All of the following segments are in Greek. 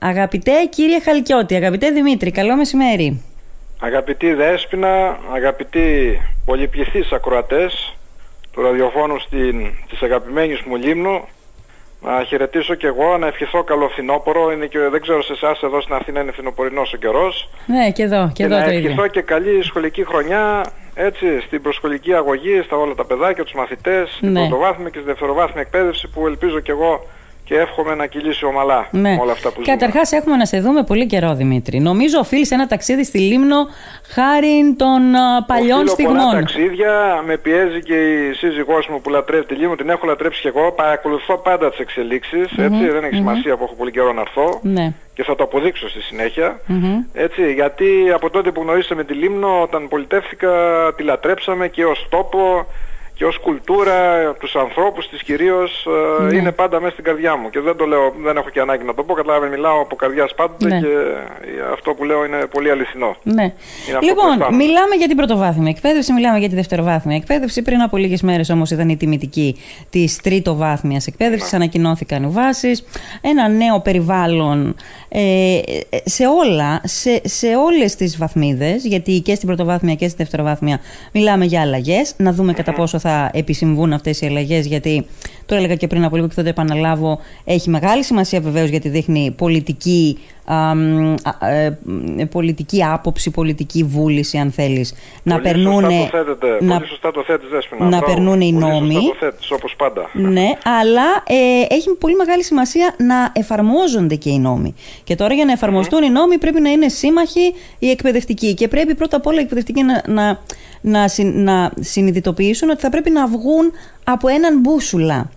Αγαπητέ κύριε Χαλκιώτη, αγαπητέ Δημήτρη, καλό μεσημέρι. Αγαπητή Δέσποινα, αγαπητοί πολυπληθείς ακροατές του ραδιοφώνου στην, της αγαπημένης μου Λίμνου, να χαιρετήσω και εγώ, να ευχηθώ καλό φθινόπωρο. Είναι και, δεν ξέρω σε εσάς εδώ στην Αθήνα είναι φθινοπορεινός ο καιρός. Ναι, και εδώ, και, και εδώ να το ευχηθώ ίδιο. και καλή σχολική χρονιά έτσι, στην προσχολική αγωγή, στα όλα τα παιδάκια, τους μαθητές, στην Ναι. πρωτοβάθμια και στη δευτεροβάθμια εκπαίδευση που ελπίζω και εγώ και εύχομαι να κυλήσει ομαλά Ναι. όλα αυτά που ζούμε. Καταρχάς, έχουμε να σε δούμε πολύ καιρό, Δημήτρη. Νομίζω οφείλει ένα ταξίδι στη Λίμνο χάρη των α, παλιών Οφείλω πολλά στιγμών. ταξίδια, με πιέζει και η σύζυγός μου που λατρεύει τη Λίμνο, την έχω λατρέψει και εγώ, παρακολουθώ πάντα τις εξελιξεις έτσι, δεν έχει σημασία που έχω πολύ καιρό να έρθω Ναι. και θα το αποδείξω στη συνέχεια, Μμμ. έτσι, γιατί από τότε που γνωρίσαμε τη Λίμνο, όταν πολιτεύτηκα, τη λατρέψαμε και ως τόπο και ως κουλτούρα, τους ανθρώπους της κυρίως, ε, Ναι. είναι πάντα μέσα στην καρδιά μου και δεν το λέω, δεν έχω και ανάγκη να το πω, καταλάβει, μιλάω από καρδιάς πάντοτε Ναι. και αυτό που λέω είναι πολύ αληθινό. Ναι. Είναι αυτό που Λοιπόν, αισθάνομαι. μιλάμε για την πρωτοβάθμια εκπαίδευση, μιλάμε για τη δευτεροβάθμια εκπαίδευση. Πριν από λίγες μέρες όμως ήταν η τιμητική της τρίτοβάθμια εκπαίδευσης. Ναι. Ανακοινώθηκαν οι βάσει. Ένα νέο περιβάλλον ε, σε όλα, σε, σε όλες τις βαθμίδες, γιατί και στην πρωτοβάθμια και στη δευτεροβάθμια μιλάμε για αλλαγές. Να δούμε κατά πόσο θα επισυμβούν αυτές οι αλλαγές, γιατί το έλεγα και πριν από λίγο και θα το επαναλάβω. Έχει μεγάλη σημασία βεβαίως γιατί δείχνει πολιτική α, μ, α, ε, μ, πολιτική άποψη, πολιτική βούληση, αν θέλεις, να Πολύ περνούν. Σωστά το θέτετε. Να, Πολύ σωστά το θέτεις, Δέσποινα. να Μπράβο. περνούν οι Πολύ νόμοι. Σωστά το θέτεις, όπως πάντα. ναι, αλλά ε, έχει πολύ μεγάλη σημασία να εφαρμόζονται και οι νόμοι. Και τώρα για να εφαρμοστούν οι νόμοι πρέπει να είναι σύμμαχοι οι εκπαιδευτικοί. Και πρέπει πρώτα απ' όλα οι εκπαιδευτικοί να, να, να, συν- να συνειδητοποιήσουν ότι θα πρέπει να βγουν από έναν μπούσουλα.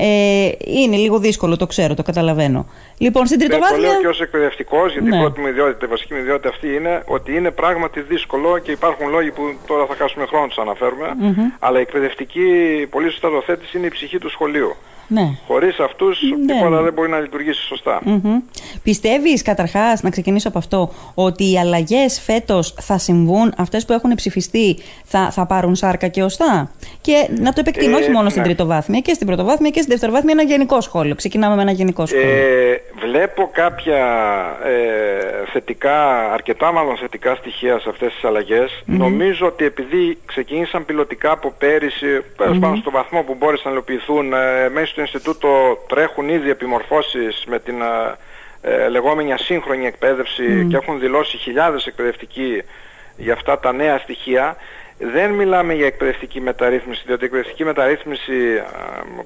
Ε, είναι λίγο δύσκολο, το ξέρω, το καταλαβαίνω. Λοιπόν, στην Δεν το τριτοβάθμια. λέω και ως εκπαιδευτικός, γιατί Ναι. η πρώτη μου ιδιότητα, η βασική μου ιδιότητα αυτή είναι ότι είναι πράγματι δύσκολο και υπάρχουν λόγοι που τώρα θα χάσουμε χρόνο να τους αναφέρουμε, αλλά η εκπαιδευτική, πολύ σωστά το θέτεις, είναι η ψυχή του σχολείου. Ναι. Χωρίς αυτούς Ναι. τίποτα δεν μπορεί να λειτουργήσει σωστά. Μμμ. Πιστεύεις καταρχάς, να ξεκινήσω από αυτό, ότι οι αλλαγές φέτος θα συμβούν, αυτές που έχουν ψηφιστεί θα, θα πάρουν σάρκα και οστά; Και να το επεκτείνω Ε, όχι μόνο στην ναι. τριτοβάθμια και στην πρωτοβάθμια και στην δευτεροβάθμια ένα γενικό σχόλιο. Ξεκινάμε με ένα γενικό σχόλιο. Ε, βλέπω κάποια ε, θετικά, αρκετά μάλλον θετικά στοιχεία σε αυτές τις αλλαγες Νομίζω ότι επειδή ξεκίνησαν πιλωτικά από πέρυσι, τέλος πάντων στο βαθμό που μπόρεσαν να υλοποιηθούν, ε, μέσα στο Ινστιτούτο τρέχουν ήδη επιμορφώσεις με την ε, ε, λεγόμενη ασύγχρονη εκπαίδευση και έχουν δηλώσει χιλιάδες εκπαιδευτικοί για αυτά τα νέα στοιχεία. Δεν μιλάμε για εκπαιδευτική μεταρρύθμιση, διότι η εκπαιδευτική μεταρρύθμιση, α,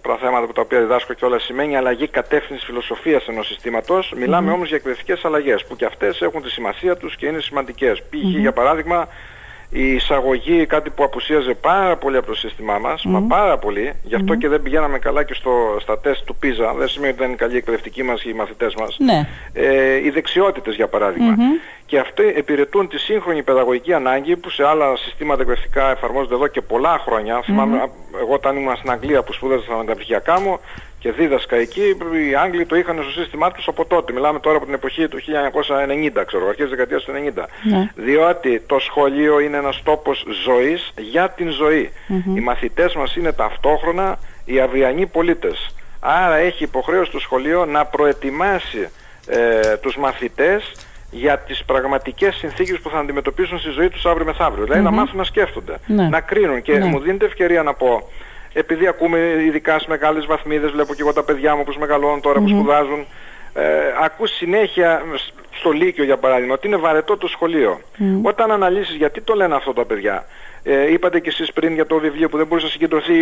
τα θέματα που τα οποία διδάσκω και όλα, σημαίνει αλλαγή κατεύθυνσης φιλοσοφίας ενός συστήματος. Μιλάμε όμως για εκπαιδευτικές αλλαγές, που και αυτές έχουν τη σημασία τους και είναι σημαντικές. Π.χ. για παράδειγμα, η εισαγωγή, κάτι που απουσίαζε πάρα πολύ από το σύστημά μας, μα πάρα πολύ, γι' αυτό και δεν πηγαίναμε καλά και στο, στα τεστ του PISA, δεν σημαίνει ότι δεν είναι καλοί οι εκπαιδευτικοί μας και οι μαθητές μας. Ναι. Ε, οι δεξιότητες για παραδειγμα Και αυτοί υπηρετούν τη σύγχρονη παιδαγωγική ανάγκη που σε άλλα συστήματα εκπαιδευτικά εφαρμόζονται εδώ και πολλά χρόνια. Θυμάμαι, α, εγώ όταν ήμουν στην Αγγλία που σπούδασα στα μεταπτυχιακά μου και δίδασκα εκεί, οι Άγγλοι το είχαν στο σύστημά τους από τότε. Μιλάμε τώρα από την εποχή του 1990, ξέρω, αρχές της δεκαετίας του 90. Ναι. Διότι το σχολείο είναι ένας τόπος ζωής για την ζωή. Οι μαθητές μας είναι ταυτόχρονα οι αυριανοί πολίτες. Άρα έχει υποχρέωση το σχολείο να προετοιμάσει ε, τους μαθητές για τις πραγματικές συνθήκες που θα αντιμετωπίσουν στη ζωή τους αύριο μεθαύριο. Δηλαδή να μάθουν να σκέφτονται, Ναι. να κρίνουν. Και Ναι. μου δίνεται ευκαιρία να πω, επειδή ακούμε ειδικά σε μεγάλες βαθμίδες, βλέπω και εγώ τα παιδιά μου που μεγαλώνουν τώρα που σπουδάζουν, ε, ακούς συνέχεια σ- στο Λύκειο για παράδειγμα ότι είναι βαρετό το σχολείο. Όταν αναλύσεις γιατί το λένε αυτό τα παιδιά; Ε, είπατε και εσείς πριν για το βιβλίο που δεν μπορούσε να συγκεντρωθεί,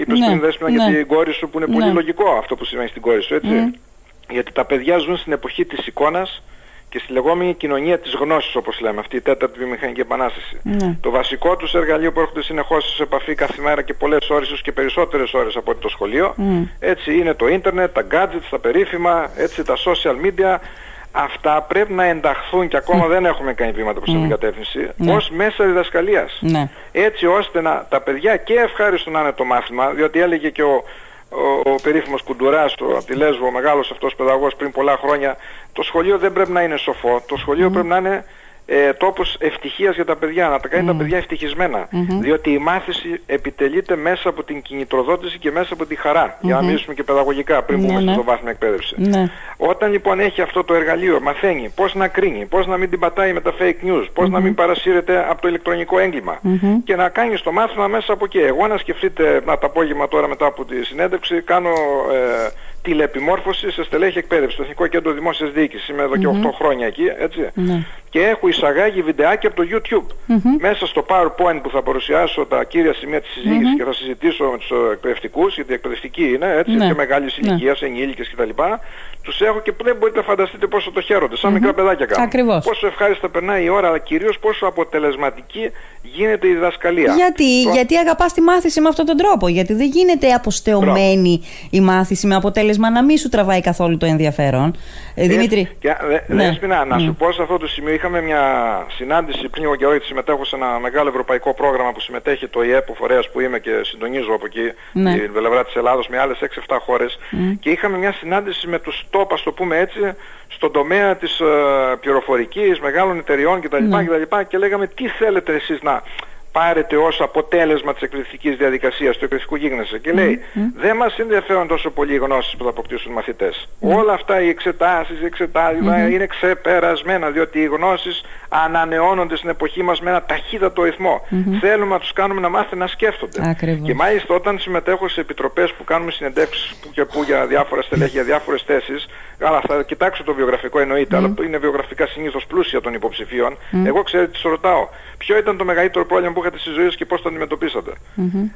είπες Ναι, πριν Δέσποινα ναι. για την κόρη σου που είναι πολύ Ναι. λογικό αυτό που σημαίνει στην κόρη σου, έτσι. Γιατί τα παιδιά ζουν στην εποχή της εικόνας και στη λεγόμενη κοινωνία της γνώσης όπως λέμε, αυτή η τέταρτη βιομηχανική επανάσταση. Ναι. Το βασικό τους εργαλείο που έρχονται συνεχώς σε επαφή κάθε μέρα και πολλές ώρες, ίσως και περισσότερες ώρες από το σχολείο, έτσι είναι το ίντερνετ, τα gadgets, τα περίφημα, έτσι τα social media, αυτά πρέπει να ενταχθούν και ακόμα δεν έχουμε κάνει βήματα προς την κατεύθυνση, Ναι. ως μέσα διδασκαλίας. Ναι. Έτσι ώστε να, τα παιδιά και ευχάριστο να είναι το μάθημα, διότι έλεγε και ο, ο, ο περίφημος Κουντουράς, ο, από τη Λέσβο, ο μεγάλος αυτός παιδαγωγός πριν πολλά χρόνια, το σχολείο δεν πρέπει να είναι σοφό, το σχολείο πρέπει να είναι ε, τόπος ευτυχίας για τα παιδιά, να τα κάνει τα παιδιά ευτυχισμένα. Διότι η μάθηση επιτελείται μέσα από την κινητροδότηση και μέσα από τη χαρά. Για να μιλήσουμε και παιδαγωγικά πριν πούμε ναι, στο βάθμια εκπαίδευση. Ναι. Όταν λοιπόν έχει αυτό το εργαλείο, μαθαίνει πώς να κρίνει, πώς να μην την πατάει με τα fake news, πώς να μην παρασύρεται από το ηλεκτρονικό και να κάνει το μάθημα μέσα από εκεί. Εγώ να σκεφτείτε, να το απόγευμα τώρα μετά από τη συνέντευξη, κάνω ε, τηλεπιμόρφωση σε στελέχη εκπαίδευσης στο Εθνικό Κέντρο Δημόσιας Διοίκησης. Είμαι εδώ και 8 χρόνια εκεί, έτσι. Ναι. Και έχω εισαγάγει βιντεάκια από το YouTube. Μέσα στο PowerPoint που θα παρουσιάσω τα κύρια σημεία της συζήτησης και θα συζητήσω με τους εκπαιδευτικούς, γιατί εκπαιδευτικοί είναι, έτσι, ναι. και μεγάλης ναι. ηλικίας, ενήλικες κτλ. Τους έχω και δεν μπορείτε να φανταστείτε πόσο το χαίρονται, σαν μικρά παιδάκια κάνουν. Ακριβώς. Πόσο ευχάριστα περνάει η ώρα, αλλά κυρίως πόσο αποτελεσματική γίνεται η διδασκαλία. Γιατί, το... γιατί αγαπάς τη μάθηση με αυτόν τον τρόπο, γιατί δεν γίνεται αποστεωμένη η μάθηση με αποτέλεσμα να μην σου τραβάει καθόλου το ενδιαφέρον. Ε, Δημήτρη. Και, δε, ναι. Δέσποινα, να σου πω σε αυτό το σημείο, είχαμε μια συνάντηση πριν εγώ καιρό, γιατί συμμετέχω σε ένα μεγάλο ευρωπαϊκό πρόγραμμα που συμμετέχει το ΙΕΠ, ο φορέας που είμαι και συντονίζω από εκεί, ναι. την πλευρά της Ελλάδος, με άλλες 6-7 χώρες. Και είχαμε μια συνάντηση με τους top, ας το πούμε έτσι, στον τομέα της uh, πληροφορικής, μεγάλων εταιριών κτλ. Ναι. Και, και λέγαμε τι θέλετε εσείς να πάρετε ως αποτέλεσμα της εκπαιδευτικής διαδικασίας του εκπαιδευτικού γίγνεσθε και λέει δεν μας ενδιαφέρουν τόσο πολύ οι γνώσεις που θα αποκτήσουν μαθητές. Όλα αυτά οι εξετάσεις, οι εξετάσεις είναι ξεπερασμένα διότι οι γνώσεις ανανεώνονται στην εποχή μας με ένα ταχύτατο ρυθμό. Θέλουμε να τους κάνουμε να μάθουν να σκέφτονται. Και μάλιστα όταν συμμετέχω σε επιτροπές που κάνουμε συνεντεύξεις που και που για διάφορα στελέχη, για διάφορες θέσεις, αλλά θα κοιτάξω το βιογραφικό εννοείται, αλλά είναι βιογραφικά συνήθως πλούσια των υποψηφίων, εγώ ξέρετε τις ρωτάω. Ποιο ήταν το μεγαλύτερο πρόβλημα που είχατε στη ζωή και πώς το αντιμετωπίσατε.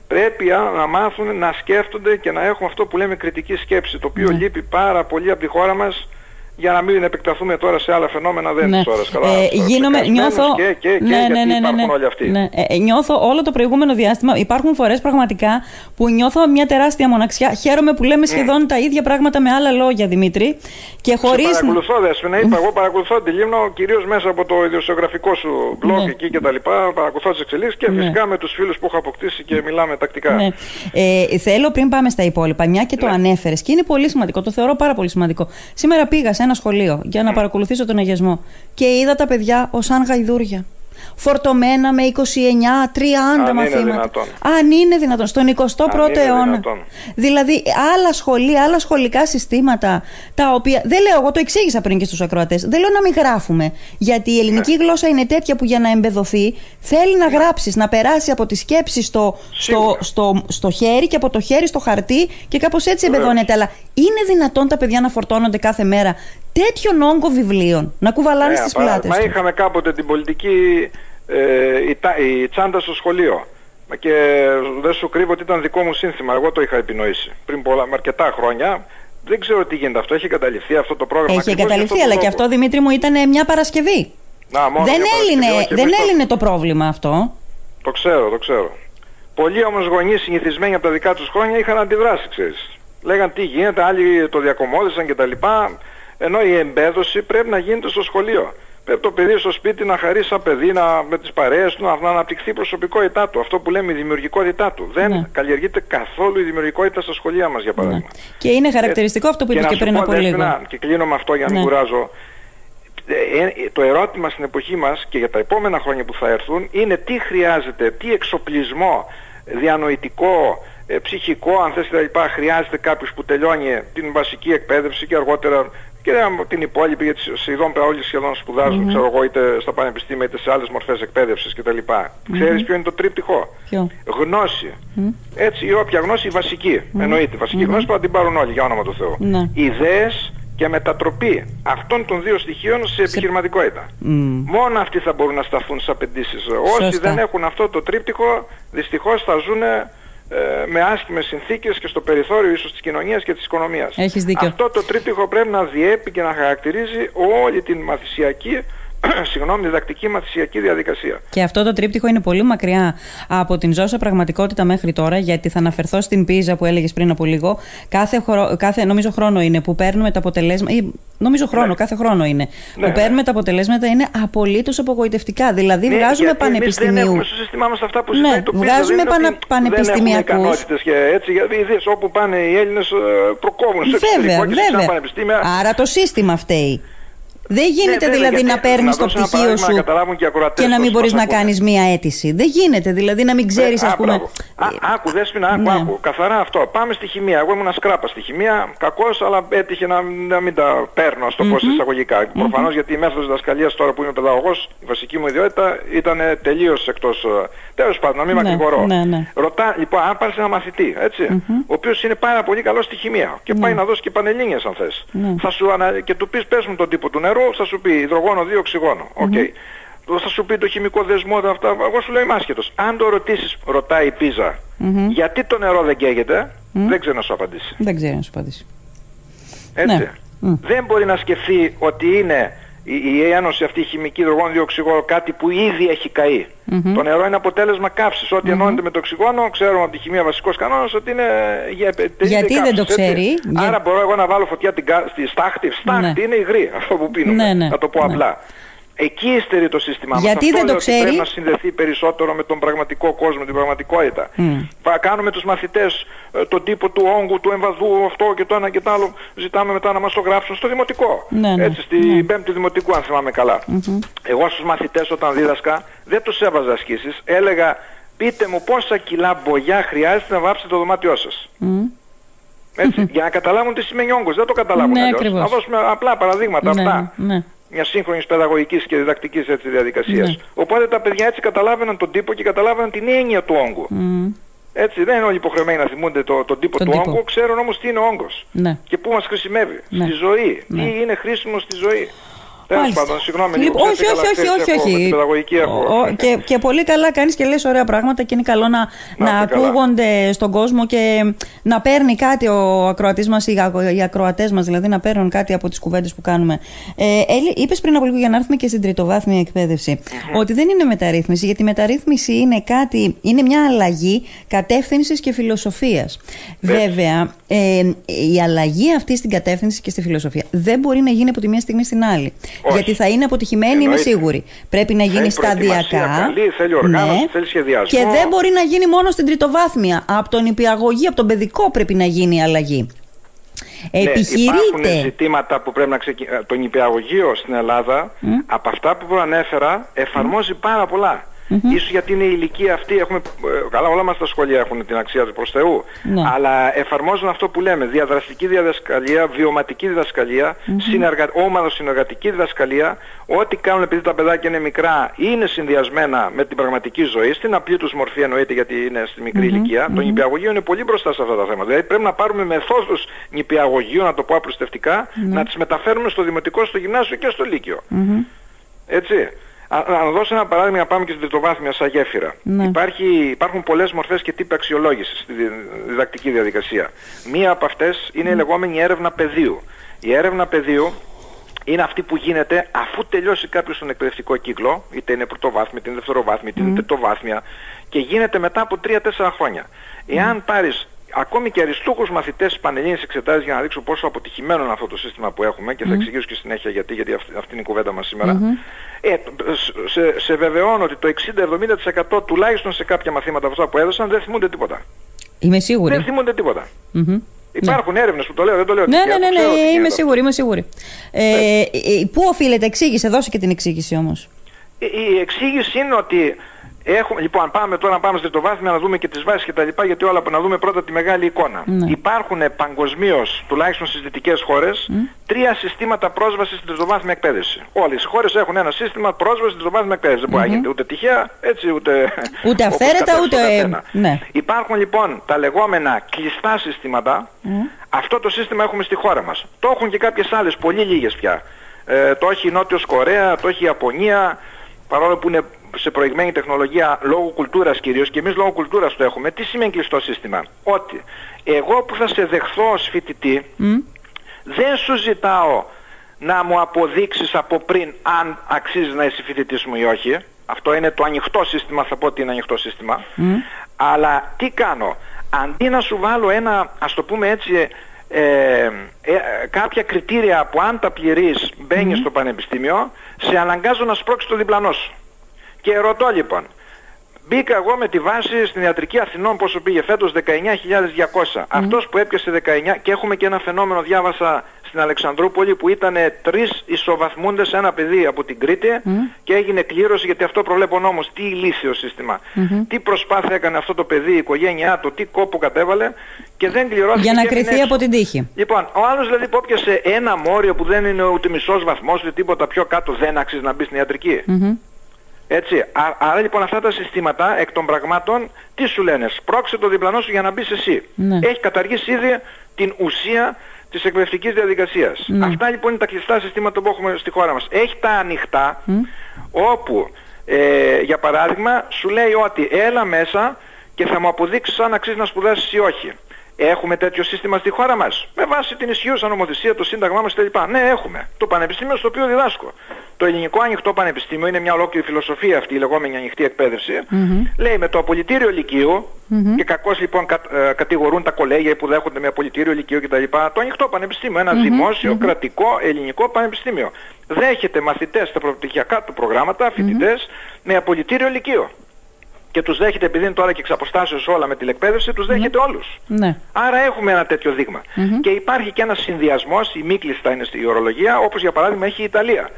Πρέπει να μάθουν να σκέφτονται και να έχουν αυτό που λέμε κριτική σκέψη, το οποίο λείπει πάρα πολύ από τη χώρα μας για να μην επεκταθούμε τώρα σε άλλα φαινόμενα δεν ναι. είναι τώρα καλά. Ε, γίνομαι, νιώθω... Και, και, και ναι, γιατί ναι, ναι, ναι, υπάρχουν όλοι αυτοί. Ναι. Ε, νιώθω όλο το προηγούμενο διάστημα, υπάρχουν φορές πραγματικά που νιώθω μια τεράστια μοναξιά. Χαίρομαι που λέμε σχεδόν τα ίδια πράγματα με άλλα λόγια, Δημήτρη. Και χωρίς... Σε παρακολουθώ, Δέσποινα, είπα, εγώ παρακολουθώ τη Λίμνο κυρίως μέσα από το ιδιοσιογραφικό σου blog ναι. εκεί και τα λοιπά. Παρακολουθώ τις εξελίξεις και ναι. φυσικά με τους φίλους που έχω αποκτήσει και μιλάμε τακτικά. Ναι. Ε, θέλω πριν πάμε στα υπόλοιπα, μια και το ναι. ανέφερες και είναι πολύ σημαντικό, το θεωρώ πάρα πολύ σημαντικό. Σήμερα πήγα σε ένα σχολείο για να παρακολουθήσω τον αγιασμό. Και είδα τα παιδιά ως αν γαϊδούρια φορτωμένα με 29, 30 Αν μαθήματα. Είναι δυνατόν. Αν είναι δυνατόν. Στον 21ο αιώνα. Δηλαδή, άλλα σχολεία, άλλα σχολικά συστήματα, τα οποία. Δεν λέω, εγώ το εξήγησα πριν και στους ακροατές. Δεν λέω να μην γράφουμε. Γιατί η ελληνική ναι. γλώσσα είναι τέτοια που για να εμπεδοθεί θέλει να γράψεις, να περάσει από τη σκέψη στο, στο, στο, στο, χέρι και από το χέρι στο χαρτί και κάπως έτσι εμπεδώνεται. Αλλά είναι δυνατόν τα παιδιά να φορτώνονται κάθε μέρα τέτοιον όγκο βιβλίων, να κουβαλάνε ναι, στις πλάτες. Μα είχαμε κάποτε την πολιτική ε, η, η τσάντα στο σχολείο. Και δεν σου κρύβω ότι ήταν δικό μου σύνθημα. Εγώ το είχα επινοήσει πριν πολλά, με αρκετά χρόνια. Δεν ξέρω τι γίνεται αυτό. Έχει καταληφθεί αυτό το πρόγραμμα. Έχει καταληφθεί, αλλά και αυτό Δημήτρη μου ήταν μια Παρασκευή. Να, μόνο δεν έλυνε, δεν έλυνε το πρόβλημα αυτό. Το ξέρω, το ξέρω. Πολλοί όμως γονείς συνηθισμένοι από τα δικά τους χρόνια είχαν αντιδράσει, ξέρεις. Λέγαν τι γίνεται, άλλοι το διακομόδησαν κτλ. Ενώ η εμπέδωση πρέπει να γίνεται στο σχολείο. Πρέπει το παιδί στο σπίτι να χαρεί σαν παιδί, να, με τις παρέες του, να, να αναπτυχθεί η προσωπικότητά του. Αυτό που λέμε η δημιουργικότητά του. Δεν ναι. καλλιεργείται καθόλου η δημιουργικότητα στα σχολεία μας, για παράδειγμα. Ναι. Και είναι χαρακτηριστικό αυτό που είπε και, πριν από λίγο. Και κλείνω με αυτό για να μην ναι. κουράζω. Ε, ε, το ερώτημα στην εποχή μας και για τα επόμενα χρόνια που θα έρθουν είναι τι χρειάζεται, τι εξοπλισμό διανοητικό, ε, ψυχικό αν θες κτλ. χρειάζεται κάποιος που τελειώνει την βασική εκπαίδευση και αργότερα και την υπόλοιπη, γιατί σχεδόν όλοι σχεδόν σπουδάζουν, mm-hmm. ξέρω εγώ, είτε στα πανεπιστήμια είτε σε άλλες μορφές εκπαίδευσης κτλ. Mm-hmm. Ξέρεις ποιο είναι το τρίπτυχο; Ποιο; Γνώση. Mm-hmm. Έτσι, η όποια γνώση, η βασική. Mm-hmm. Εννοείται. Βασική γνώση που θα την πάρουν όλοι, για όνομα του Θεού. Ναι. Ιδέες και μετατροπή αυτών των δύο στοιχείων σε, σε... επιχειρηματικότητα. Μόνο αυτοί θα μπορούν να σταθούν στις απαιτήσεις. Όσοι δεν έχουν αυτό το τρίπτυχο, δυστυχώς θα ζουν ε, με άσχημες συνθήκες και στο περιθώριο ίσως της κοινωνίας και της οικονομίας. Έχεις δίκιο. Αυτό το τρίπτυχο πρέπει να διέπει και να χαρακτηρίζει όλη την μαθησιακή συγγνώμη, διδακτική μαθησιακή διαδικασία. Και αυτό το τρίπτυχο είναι πολύ μακριά από την ζώσα πραγματικότητα μέχρι τώρα, γιατί θα αναφερθώ στην πίζα που έλεγες πριν από λίγο. Κάθε, κάθε νομίζω χρόνο είναι που παίρνουμε τα αποτελέσματα. Νομίζω χρόνο, ναι. κάθε χρόνο είναι. Ναι, που παίρνουμε ναι. τα αποτελέσματα είναι απολύτως απογοητευτικά. Δηλαδή ναι, βγάζουμε πανεπιστημίου. Δεν έχουμε στο σύστημά μας αυτά που ναι, ζητάει το Βγάζουμε πανε, πανεπιστημιακούς. Δεν και έτσι. Γιατί όπου πάνε οι Έλληνες προκόβουν σε βέβαια, βέβαια. Άρα το σύστημα φταίει. Δεν γίνεται Ναι, δηλαδή βέβαια, να γιατί- παίρνεις να το δώσω ένα πτυχίο παράδειγμα σου να καταλάβουν και οι ακροατές και να μην πώς μπορείς μας να ακούνε. κάνεις μία αίτηση. Δεν γίνεται δηλαδή να μην ξέρεις, Ε, ας πούμε. μπράβο. Α, άκου, δέσποινα, άκου, Ναι. άκου. Καθαρά αυτό. Πάμε στη χημεία. Εγώ ήμουν σκράπας στη χημεία. Κακός, αλλά έτυχε να, να μην τα παίρνω, ας το πω εισαγωγικά. Προφανώς γιατί η μέθοδος διδασκαλίας τώρα που είμαι παιδαγωγός, η βασική μου ιδιότητα ήταν τελείως εκτός. Τέλος πάντων, να μην Ναι, μακρηγορώ. ναι, ναι. Ρωτά, λοιπόν, αν πάρεις ένα μαθητή, έτσι, ο οποίος είναι πάρα πολύ καλός στη χημεία και πάει να δώσει και πανελλήνιες αν θες. Ναι. Θα σου ανα... Και του πεις, πες μου τον τύπο του νερού, θα σου πει υδρογόνο 2 οξυγόνο. Οκ. Θα σου πει το χημικό δεσμό, τα αυτά. Εγώ σου λέω είμαι άσχετος. Αν το ρωτήσεις, ρωτάει η PISA, γιατί το νερό δεν καίγεται, δεν ξέρω να σου απαντήσει. Δεν ξέρω να σου απαντήσει. Έτσι. Ναι. Μμ. Δεν μπορεί να σκεφτεί ότι είναι η, η ένωση αυτή η χημική υδρογόνο διοξυγόνο κάτι που ήδη έχει καεί. Το νερό είναι αποτέλεσμα καύσης. Ό,τι ενώνεται με το οξυγόνο, ξέρουμε από τη χημεία βασικός κανόνας ότι είναι για τελείται Γιατί δεν καύσης, το έτσι. ξέρει, για- Άρα μπορώ εγώ να βάλω φωτιά την, κα- στη στάχτη. Στάχτη Ναι. είναι υγρή, αυτό που πίνουμε. Ναι, ναι. Να το πω Ναι. απλά. Εκεί υστερεί το σύστημά μας. Γιατί Αυτό δεν το λέω ότι ξέρει; Πρέπει να συνδεθεί περισσότερο με τον πραγματικό κόσμο, την πραγματικότητα. Θα κάνουμε τους μαθητές ε, τον τύπο του όγκου, του εμβαδού, αυτό και το ένα και το άλλο. Ζητάμε μετά να μας το γράψουν στο δημοτικό. Ναι, ναι. Έτσι, στην πέμπτη δημοτικού αν θυμάμαι καλά. Εγώ στους μαθητές όταν δίδασκα δεν τους έβαζα ασκήσεις. Έλεγα πείτε μου πόσα κιλά μπογιά χρειάζεται να βάψετε το δωμάτιό σας. Έτσι, για να καταλάβουν τι σημαίνει όγκος. Δεν το καταλάβουν Ναι, αλλιώς. ακριβώς. Να δώσουμε απλά παραδείγματα Ναι, αυτά ναι. Μια σύγχρονης παιδαγωγικής και διδακτικής έτσι διαδικασίας. Ναι. Οπότε τα παιδιά έτσι καταλάβαιναν τον τύπο και καταλάβαιναν την έννοια του όγκου. Έτσι, δεν είναι όλοι υποχρεωμένοι να θυμούνται το, τον τύπο Τον του τύπο. όγκου, ξέρουν όμως τι είναι ο όγκος Ναι. και πού μας χρησιμεύει Ναι. στη ζωή. Ναι. Τι είναι χρήσιμο στη ζωή. Τέλο Μάλιστα. πάντων, συγγνώμη λίγο. Λοιπόν, όχι, ξέρετε όχι, καλά, όχι, ξέρεις, όχι, έχω- με όχι. την παιδαγωγική έχω. Ο- ο- και, και πολύ καλά κάνεις και λες ωραία πράγματα και είναι καλό να, να, είστε καλά. ακούγονται στον κόσμο και να παίρνει κάτι ο ακροατής μας, οι, ακο- οι ακροατές μας δηλαδή, να παίρνουν κάτι από τις κουβέντες που κάνουμε. Ε, Έλλη, είπες πριν από λίγο για να έρθουμε και στην τριτοβάθμια εκπαίδευση, ότι δεν είναι μεταρρύθμιση, γιατί η μεταρρύθμιση είναι κάτι, είναι μια αλλαγή κατεύθυνσης και φιλοσοφίας. Βέβαια, ε, η αλλαγή αυτή στην κατεύθυνση και στη φιλοσοφία δεν μπορεί να γίνει από τη μία στιγμή στην άλλη. Όχι. Γιατί θα είναι αποτυχημένη, είμαι Εννοείται. σίγουρη. Πρέπει να γίνει Θέλει σταδιακά. προετοιμασία καλή, θέλει οργάνωση, θέλει σχεδιασμό. Και δεν μπορεί να γίνει μόνο στην τριτοβάθμια. Από τον υπηαγωγή, από τον παιδικό πρέπει να γίνει η αλλαγή. Ναι, Υπάρχουν Επιχειρείται. ζητήματα που πρέπει να ξεκινήσει. Το νηπιαγωγείο στην Ελλάδα, από αυτά που προανέφερα, εφαρμόζει πάρα πολλά. Ίσως γιατί είναι η ηλικία αυτή, έχουμε, ε, καλά όλα μας τα σχολεία έχουν την αξία του προς Θεού, Ναι. αλλά εφαρμόζουν αυτό που λέμε, διαδραστική διδασκαλία, βιωματική διδασκαλία, συνεργα... συνεργατική διδασκαλία, ό,τι κάνουν επειδή τα παιδάκια είναι μικρά, είναι συνδυασμένα με την πραγματική ζωή, στην απλή τους μορφή εννοείται γιατί είναι στη μικρή ηλικία, το νηπιαγωγείο είναι πολύ μπροστά σε αυτά τα θέματα. Δηλαδή πρέπει να πάρουμε μεθόδους νηπιαγωγείου, να το πω απλουστευτικά, να τις μεταφέρουμε στο δημοτικό, στο γυμνάσιο και στο λύκειο. Έτσι. Α, να δώσω ένα παράδειγμα να πάμε και στην τριτοβάθμια σαν γέφυρα. Ναι. Υπάρχει, υπάρχουν πολλές μορφές και τύποι αξιολόγησης στη δι- διδακτική διαδικασία. Μία από αυτές είναι η λεγόμενη έρευνα πεδίου. Η έρευνα πεδίου είναι αυτή που γίνεται αφού τελειώσει κάποιος τον εκπαιδευτικό κύκλο, είτε είναι πρωτοβάθμια, είτε είναι δευτεροβάθμια, είτε είναι τριτοβάθμια, και γίνεται μετά από 3-4 χρόνια. Εάν πάρεις ακόμη και αριστούχους μαθητές πανελλήνιες εξετάσεις για να δείξω πόσο αποτυχημένο είναι αυτό το σύστημα που έχουμε και θα εξηγήσω και συνέχεια γιατί, γιατί αυτή, αυτή είναι η κουβέντα μας σήμερα. Ε, σε, σε βεβαιώνω ότι το 60-70% τουλάχιστον σε κάποια μαθήματα από αυτά που έδωσαν δεν θυμούνται τίποτα. Είμαι σίγουρη. Δεν θυμούνται τίποτα. Μμμ. Υπάρχουν έρευνες που το λέω, δεν το λέω Ναι, τυχαία, ναι, το ναι, ξέρω τι ναι, γίνεται είμαι αυτό. σίγουρη, είμαι σίγουρη. Ε, ε, πού οφείλεται, εξήγησε, δώσε και την εξήγηση όμως. Η- Η εξήγηση είναι ότι έχουμε, λοιπόν, πάμε τώρα να πάμε στο τριτοβάθμια να δούμε και τις βάσεις και τα λοιπά, γιατί όλα να δούμε πρώτα τη μεγάλη εικόνα. Ναι. Υπάρχουν παγκοσμίως, τουλάχιστον στις δυτικές χώρες, τρία συστήματα πρόσβασης στην τριτοβάθμια εκπαίδευση. Όλες οι χώρες έχουν ένα σύστημα πρόσβασης στην τριτοβάθμια εκπαίδευση. Δεν μπορεί να γίνεται ούτε τυχαία, έτσι ούτε... Ούτε όπως αυθαίρετα, κατέχει ούτε, ο ε, καθένα. ναι. Υπάρχουν λοιπόν τα λεγόμενα κλειστά συστήματα. Αυτό το σύστημα έχουμε στη χώρα μας. Το έχουν και κάποιες άλλες, πολύ λίγες πια. Ε, το έχει η Νότιος Κορέα, το έχει η Ιαπωνία, παρόλο που είναι σε προηγμένη τεχνολογία λόγω κουλτούρας κυρίως και εμείς λόγω κουλτούρας το έχουμε. Τι σημαίνει κλειστό σύστημα; Ότι εγώ που θα σε δεχθώ ως φοιτητή δεν σου ζητάω να μου αποδείξεις από πριν αν αξίζει να είσαι φοιτητής μου ή όχι. Αυτό είναι το ανοιχτό σύστημα, θα πω ότι είναι ανοιχτό σύστημα. Αλλά τι κάνω; Αντί να σου βάλω ένα, ας το πούμε έτσι, ε, ε, κάποια κριτήρια που αν τα πληρείς μπαίνεις στο πανεπιστήμιο, σε αναγκάζω να σπρώξεις το διπλανό σου. Και ρωτώ λοιπόν, Μπήκα εγώ με τη βάση στην ιατρική Αθηνών πόσο πήγε φέτος 19.200. Αυτός που έπιασε 19 και έχουμε και ένα φαινόμενο διάβασα στην Αλεξανδρούπολη που ήταν τρεις ισοβαθμούντες ένα παιδί από την Κρήτη και έγινε κλήρωση γιατί αυτό προβλέπω νόμος. Τι ηλίθιο σύστημα. Τι προσπάθεια έκανε αυτό το παιδί, η οικογένειά του, τι κόπο κατέβαλε και δεν κληρώθηκε. Για να κρυθεί από την τύχη. Λοιπόν, ο άλλος δηλαδή που έπιασε ένα μόριο που δεν είναι ούτε μισός βαθμός ούτε τίποτα πιο κάτω δεν αξίζει να μπει στην ιατρική. Έτσι. άρα λοιπόν αυτά τα συστήματα εκ των πραγμάτων τι σου λένε, σπρώξε το διπλανό σου για να μπεις εσύ. Ναι. Έχει καταργήσει ήδη την ουσία της εκπαιδευτικής διαδικασίας. Ναι. Αυτά λοιπόν είναι τα κλειστά συστήματα που έχουμε στη χώρα μας. Έχει τα ανοιχτά όπου ε, για παράδειγμα σου λέει ότι έλα μέσα και θα μου αποδείξεις αν αξίζει να σπουδάσεις ή όχι. Έχουμε τέτοιο σύστημα στη χώρα μας. Με βάση την ισχύουσα νομοθεσία, το σύνταγμά μας κλπ. Ναι, έχουμε. Το πανεπιστήμιο στο οποίο διδάσκω. Το ελληνικό ανοιχτό πανεπιστήμιο είναι μια ολόκληρη φιλοσοφία αυτή η λεγόμενη ανοιχτή εκπαίδευση. Λέει με το απολυτήριο λυκείου και κακώς λοιπόν κα, ε, κατηγορούν τα κολέγια που δέχονται με απολυτήριο λυκείου κτλ. Το ανοιχτό πανεπιστήμιο, ένα δημόσιο, κρατικό, ελληνικό πανεπιστήμιο. Δέχεται μαθητές στα προπτυχιακά του προγράμματα, φοιτητές, με απολυτήριο λυκείου και τους δέχεται επειδή είναι τώρα και εξ αποστάσεως όλα με τηλεκπαίδευση, τους δέχεται όλους. Ναι. Άρα έχουμε ένα τέτοιο δείγμα. Και υπάρχει και ένας συνδυασμός, η μη κλειστά είναι στη ορολογία, όπως για παράδειγμα έχει η Ιταλία.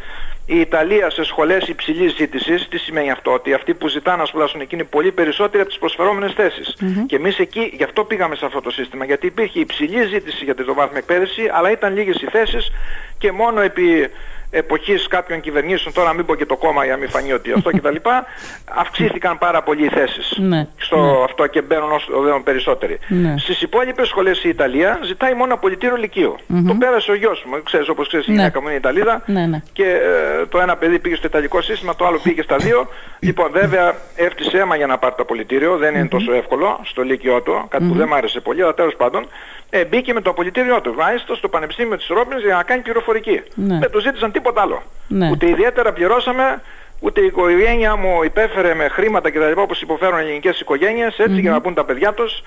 Η Ιταλία σε σχολές υψηλής ζήτησης, τι σημαίνει αυτό, ότι αυτοί που ζητάνε να σπουδάσουν εκεί είναι πολύ περισσότεροι από τις προσφερόμενες θέσεις. Και εμείς εκεί, γι' αυτό πήγαμε σε αυτό το σύστημα, γιατί υπήρχε υψηλή ζήτηση για τη βάθμια εκπαίδευση, αλλά ήταν λίγες οι θέσεις και μόνο επί εποχής κάποιων κυβερνήσεων, τώρα μην πω και το κόμμα για να μην φανεί ότι αυτό κτλ. αυξήθηκαν πάρα πολύ οι θέσεις Ναι. στο αυτό και μπαίνουν όσο δέον περισσότεροι. Ναι. Στις υπόλοιπες σχολές η Ιταλία ζητάει μόνο απολυτήριο λυκείου. Το πέρασε ο γιος μου, ξέρεις όπως ξέρεις η Ναι. γυναίκα μου είναι Ιταλίδα Ναι, ναι. και ε, το ένα παιδί πήγε στο Ιταλικό σύστημα, το άλλο πήγε στα δύο. λοιπόν βέβαια έφτιασε αίμα για να πάρει το απολυτήριο, δεν είναι τόσο εύκολο στο λύκειό του, κάτι που δεν μου άρεσε πολύ, αλλά τέλος πάντων ε, μπήκε με το απολυτήριό του. Μάλιστα στο Πανεπιστήμιο της Ρόμπινς για να κάνει πληροφορική. Ναι. Δεν του ζήτησαν τίποτα άλλο. Ναι. Ούτε ιδιαίτερα πληρώσαμε, ούτε η οικογένειά μου υπέφερε με χρήματα κτλ. όπως υποφέρουν ελληνικές οικογένειες, έτσι για να πούν τα παιδιά τους.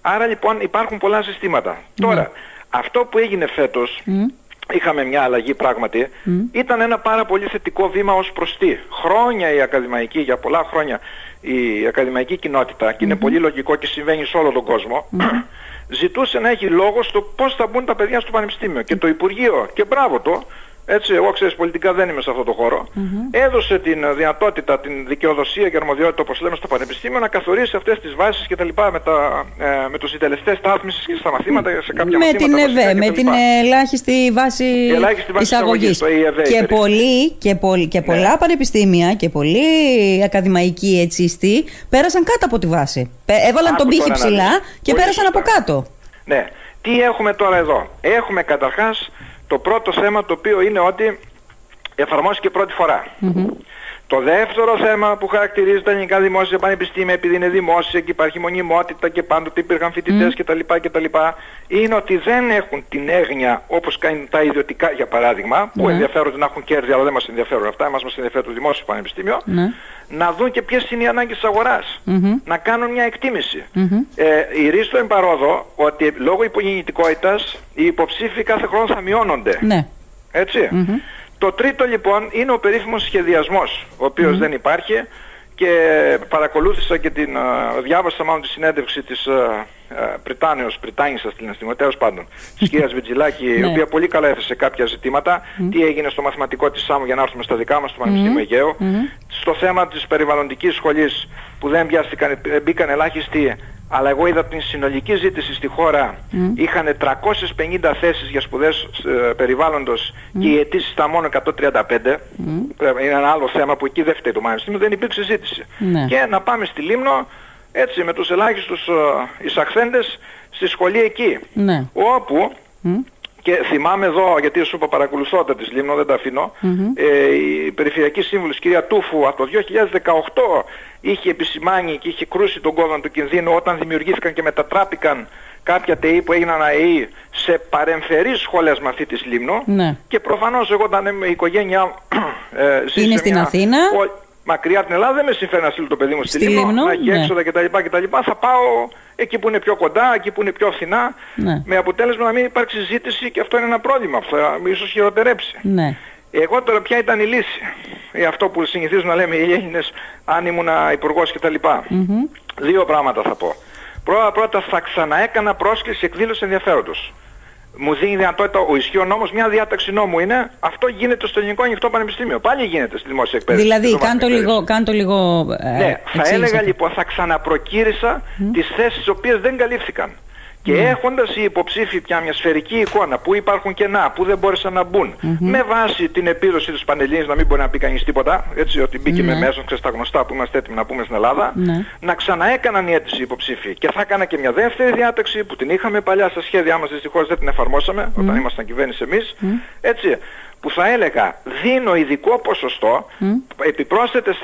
Άρα λοιπόν υπάρχουν πολλά συστήματα. Τώρα, αυτό που έγινε φέτος, είχαμε μια αλλαγή πράγματι, ήταν ένα πάρα πολύ θετικό βήμα ως προς τι. Χρόνια η ακαδημαϊκή, για πολλά χρόνια η ακαδημαϊκή κοινότητα, και είναι πολύ λογικό και συμβαίνει σε όλο τον κόσμο, ζητούσε να έχει λόγο στο πώς θα μπουν τα παιδιά στο πανεπιστήμιο. Και το Υπουργείο, και μπράβο το, έτσι, εγώ ξέρεις πολιτικά δεν είμαι σε αυτό το χώρο, έδωσε την ε, δυνατότητα, την δικαιοδοσία και αρμοδιότητα όπως λέμε στο Πανεπιστήμιο να καθορίσει αυτές τις βάσεις και τα λοιπά με, τα, ε, με τους συντελεστές στάθμισης και στα μαθήματα, σε κάποια με μαθήματα την βασικά ΕΒΕ, και με τα την λοιπά. ελάχιστη βάση ελάχιστη βάση εισαγωγής. εισαγωγής, το ΕΕΒ Και, υπήρχε. πολλοί, και, πολλοί, και πολλά πανεπιστήμια και πολλοί ακαδημαϊκοί ετσίστοι πέρασαν κάτω από τη βάση. Πε- Έβαλαν Άκου τον πύχη τώρα να ψηλά δεις. και Πολύ πέρασαν σωστά. από κάτω. Ναι. Τι έχουμε τώρα εδώ; Έχουμε καταρχάς το πρώτο θέμα το οποίο είναι ότι εφαρμόστηκε πρώτη φορά. Το δεύτερο θέμα που χαρακτηρίζει τα ελληνικά δημόσια πανεπιστήμια επειδή είναι δημόσια και υπάρχει μονιμότητα και πάντοτε υπήρχαν φοιτητές κτλ. κτλ. είναι ότι δεν έχουν την έγνοια όπως κάνουν τα ιδιωτικά για παράδειγμα που Ναι. ενδιαφέρονται να έχουν κέρδη αλλά δεν μας ενδιαφέρουν αυτά, εμάς μας ενδιαφέρει το δημόσιο πανεπιστήμιο Ναι. να δουν και ποιες είναι οι ανάγκες της αγορας Μμμ. να κάνουν μια εκτίμηση. Μμμ. Ε, η ρίστο εμπαρόδο ότι λόγω υπογεννητικότητας οι υποψήφοι κάθε χρόνο θα μειώνονται. Ναι. Έτσι. Το τρίτο λοιπόν είναι ο περίφημος σχεδιασμός, ο οποίος δεν υπάρχει και παρακολούθησα και την, α, διάβασα μάλλον τη συνέντευξη της α, α, Πριτάνεως, Πριτάνισσας την αισθημα, τέλος πάντων, της κυρίας Βιτζιλάκη, η Ναι. οποία πολύ καλά έθεσε κάποια ζητήματα, τι έγινε στο μαθηματικό της ΣΑΜΟ για να έρθουμε στα δικά μας στο Πανεπιστήμιο Αιγαίου, στο θέμα της περιβαλλοντικής σχολής που δεν πιάστηκαν, ε, μπήκαν ελάχιστοι αλλά εγώ είδα την συνολική ζήτηση στη χώρα είχαν 350 θέσεις για σπουδές ε, περιβάλλοντος και οι αιτήσεις ήταν μόνο 135. Πρέπει- Είναι ένα άλλο θέμα που εκεί δεν φταίει το Πανεπιστήμιο, δεν υπήρξε ζήτηση. Ναι. Και να πάμε στη Λίμνο έτσι με τους ελάχιστους ε, εισαχθέντες στη σχολή εκεί. Ναι. Όπου και θυμάμαι εδώ, γιατί σου είπα παρακολουθώ τα της Λίμνο, δεν τα αφήνω, ε, η Περιφερειακή Σύμβουλος κυρία Τούφου από το 2018 είχε επισημάνει και είχε κρούσει τον κόδωνα του κινδύνου όταν δημιουργήθηκαν και μετατράπηκαν κάποια ΤΕΗ που έγιναν ΑΕΗ σε παρεμφερείς σχολές με αυτή της Λίμνο Ναι. και προφανώς εγώ όταν είμαι η οικογένειά ε, ζει Είναι σε στην μια- Αθήνα. Ο- Μακριά από την Ελλάδα δεν με συμφέρει να στείλω το παιδί μου στη, Στη Λίμνο, Λίμνο, να έχει ναι. έξοδα κτλ, κτλ. Θα πάω εκεί που είναι πιο κοντά, εκεί που είναι πιο φθηνά, Ναι. με αποτέλεσμα να μην υπάρξει ζήτηση και αυτό είναι ένα πρόβλημα που θα ίσως χειροτερέψει. Ναι. Εγώ τώρα ποια ήταν η λύση; ή αυτό που συνηθίζουν να λέμε οι Έλληνες αν ήμουν υπουργός κτλ. Δύο πράγματα θα πω. Πρώτα πρώτα θα ξαναέκανα πρόσκληση εκδήλωση ενδιαφέροντος μου δίνει δυνατότητα ο ισχύων νόμος, μια διάταξη νόμου είναι, αυτό γίνεται στο Ελληνικό Ανοιχτό Πανεπιστήμιο. Πάλι γίνεται στη δημόσια εκπαίδευση. Δηλαδή, κάντο λίγο, κάντο λίγο ε, Ναι, θα έλεγα λοιπόν, θα ξαναπροκύρισα mm. τις θέσεις τις οποίες δεν καλύφθηκαν. Και mm. έχοντας οι υποψήφοι πια μια σφαιρική εικόνα που υπάρχουν κενά, που δεν μπόρεσαν να μπουν, mm-hmm. με βάση την επίδοση της Πανελλήνης να μην μπορεί να πει κανείς τίποτα, έτσι ότι μπήκε mm. με μέσον στα γνωστά που είμαστε έτοιμοι να πούμε στην Ελλάδα, mm. να ξαναέκαναν η αίτηση υποψήφοι. Και θα έκανα και μια δεύτερη διάταξη που την είχαμε παλιά στα σχέδιά μας, δυστυχώς δεν την εφαρμόσαμε όταν ήμασταν κυβέρνηση εμείς, έτσι, που θα έλεγα δίνω ειδικό ποσοστό, επιπρόσθετες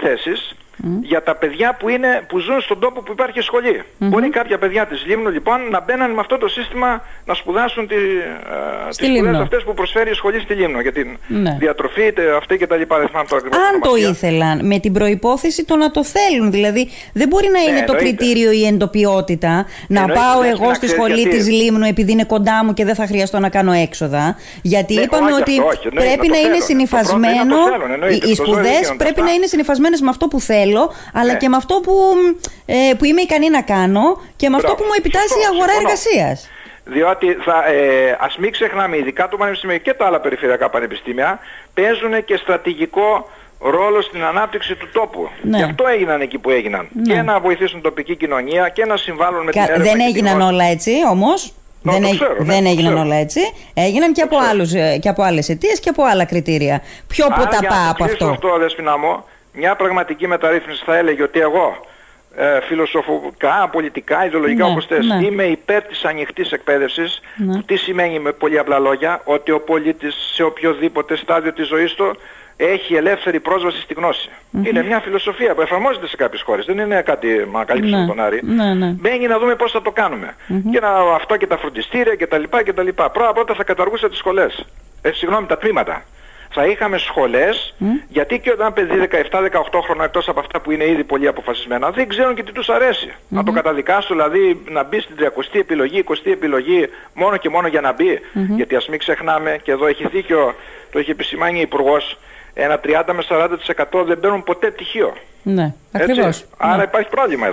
θέσεις, για τα παιδιά που, είναι, που ζουν στον τόπο που υπάρχει σχολή. Μπορεί κάποια παιδιά της Λίμνου λοιπόν να μπαίνουν με αυτό το σύστημα να σπουδάσουν τη, ε, τις σπουδές αυτές που προσφέρει η σχολή στη Λίμνο για την ναι. διατροφή αυτή και τα λοιπά. το Αν το ήθελαν με την προϋπόθεση το να το θέλουν. Δηλαδή δεν μπορεί να είναι ναι, το κριτήριο η εντοπιότητα να πάω εγώ στη σχολή γιατί... της Λίμνου επειδή είναι κοντά μου και δεν θα χρειαστώ να κάνω έξοδα. Γιατί ναι, είπαμε ότι πρέπει να είναι συνειφασμένο οι σπουδές πρέπει να είναι συνειφασμένες με αυτό που θέλουν αλλά ναι. και με αυτό που, ε, που είμαι ικανή να κάνω και με αυτό που μου επιτάσσει η αγορά εργασίας. Διότι θα, ε, ας μην ξεχνάμε, ειδικά το Πανεπιστήμιο και τα άλλα περιφερειακά πανεπιστήμια παίζουν και στρατηγικό ρόλο στην ανάπτυξη του τόπου. Ναι. Γι' αυτό έγιναν εκεί που έγιναν. Ναι. Και να βοηθήσουν τοπική κοινωνία και να συμβάλλουν με Κα, την έρευνα. Δεν έγιναν όλα έτσι όμως; δεν, ξέρω, ναι, δεν έγιναν όλα έτσι; Έγιναν και από, άλλους, ε, και από άλλες αιτίες και από άλλα κριτήρια. Πιο ποταπά από αυτό; αυτό, μου, μια πραγματική μεταρρύθμιση θα έλεγε ότι εγώ ε, φιλοσοφικά, πολιτικά, ιδεολογικά ναι, όπως θες, ναι. είμαι υπέρ της ανοιχτής εκπαίδευσης. Ναι. Τι σημαίνει με πολύ απλά λόγια, ότι ο πολίτης σε οποιοδήποτε στάδιο της ζωής του έχει ελεύθερη πρόσβαση στη γνωση Είναι μια φιλοσοφία που εφαρμόζεται σε κάποιες χώρες. Δεν είναι κάτι να καλύψουμε ναι. τον Άρη. Ναι, ναι. Μπαίνει να δούμε πώς θα το κάνουμε. Και να, αυτό και τα φροντιστήρια κτλ. κτλ. Πρώτα πρώτα θα καταργούσα τις σχολές. Ε, συγγνώμη, τα τμήματα θα είχαμε σχολές, γιατί και όταν παιδί 17-18 χρόνια εκτός από αυτά που είναι ήδη πολύ αποφασισμένα, δεν ξέρουν και τι τους αρέσει. Να το καταδικάσουν δηλαδή να μπει στην 30η επιλογή, 20η επιλογή μόνο και μόνο για να μπει. Γιατί ας μην ξεχνάμε, και εδώ έχει δίκιο, το έχει επισημάνει ο Υπουργός, ένα 30 με 40% δεν μπαίνουν ποτέ τυχείο. Ναι, ακριβώς. Άρα ναι. υπάρχει πρόβλημα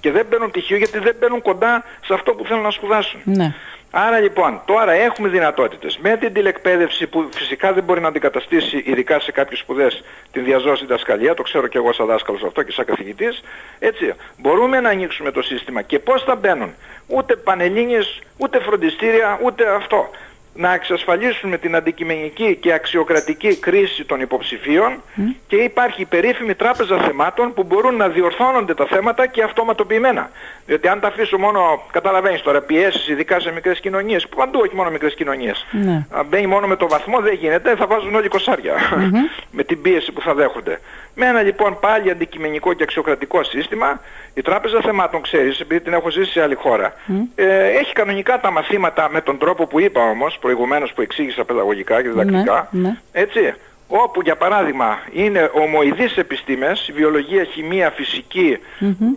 Και δεν μπαίνουν τυχείο γιατί δεν μπαίνουν κοντά σε αυτό που θέλουν να σπουδάσουν. Ναι. Άρα λοιπόν, τώρα έχουμε δυνατότητες. Με την τηλεκπαίδευση που φυσικά δεν μπορεί να αντικαταστήσει, ειδικά σε κάποιες σπουδές, την διαζώση δασκαλία, το ξέρω και εγώ σαν δάσκαλος αυτό και σαν καθηγητής, έτσι, μπορούμε να ανοίξουμε το σύστημα. Και πώς θα μπαίνουν, ούτε πανελλήνιες, ούτε φροντιστήρια, ούτε αυτό να εξασφαλίσουμε την αντικειμενική και αξιοκρατική κρίση των υποψηφίων και υπάρχει η περίφημη τράπεζα θεμάτων που μπορούν να διορθώνονται τα θέματα και αυτοματοποιημένα. Διότι αν τα αφήσω μόνο, καταλαβαίνεις τώρα, πιέσεις ειδικά σε μικρές κοινωνίες, που παντού όχι μόνο μικρές κοινωνίες, ναι. αν μπαίνει μόνο με το βαθμό δεν γίνεται, θα βάζουν όλοι με την πίεση που θα δέχονται. Με ένα λοιπόν πάλι αντικειμενικό και αξιοκρατικό σύστημα, η τράπεζα θεμάτων, ξέρεις, επειδή την έχω ζήσει σε άλλη χώρα, ε, έχει κανονικά τα μαθήματα με τον τρόπο που είπα όμως, προηγουμένως που εξήγησα παιδαγωγικά και διδακτικά, ναι, ναι. έτσι, όπου για παράδειγμα είναι ομοειδείς επιστήμες, βιολογία, χημεία,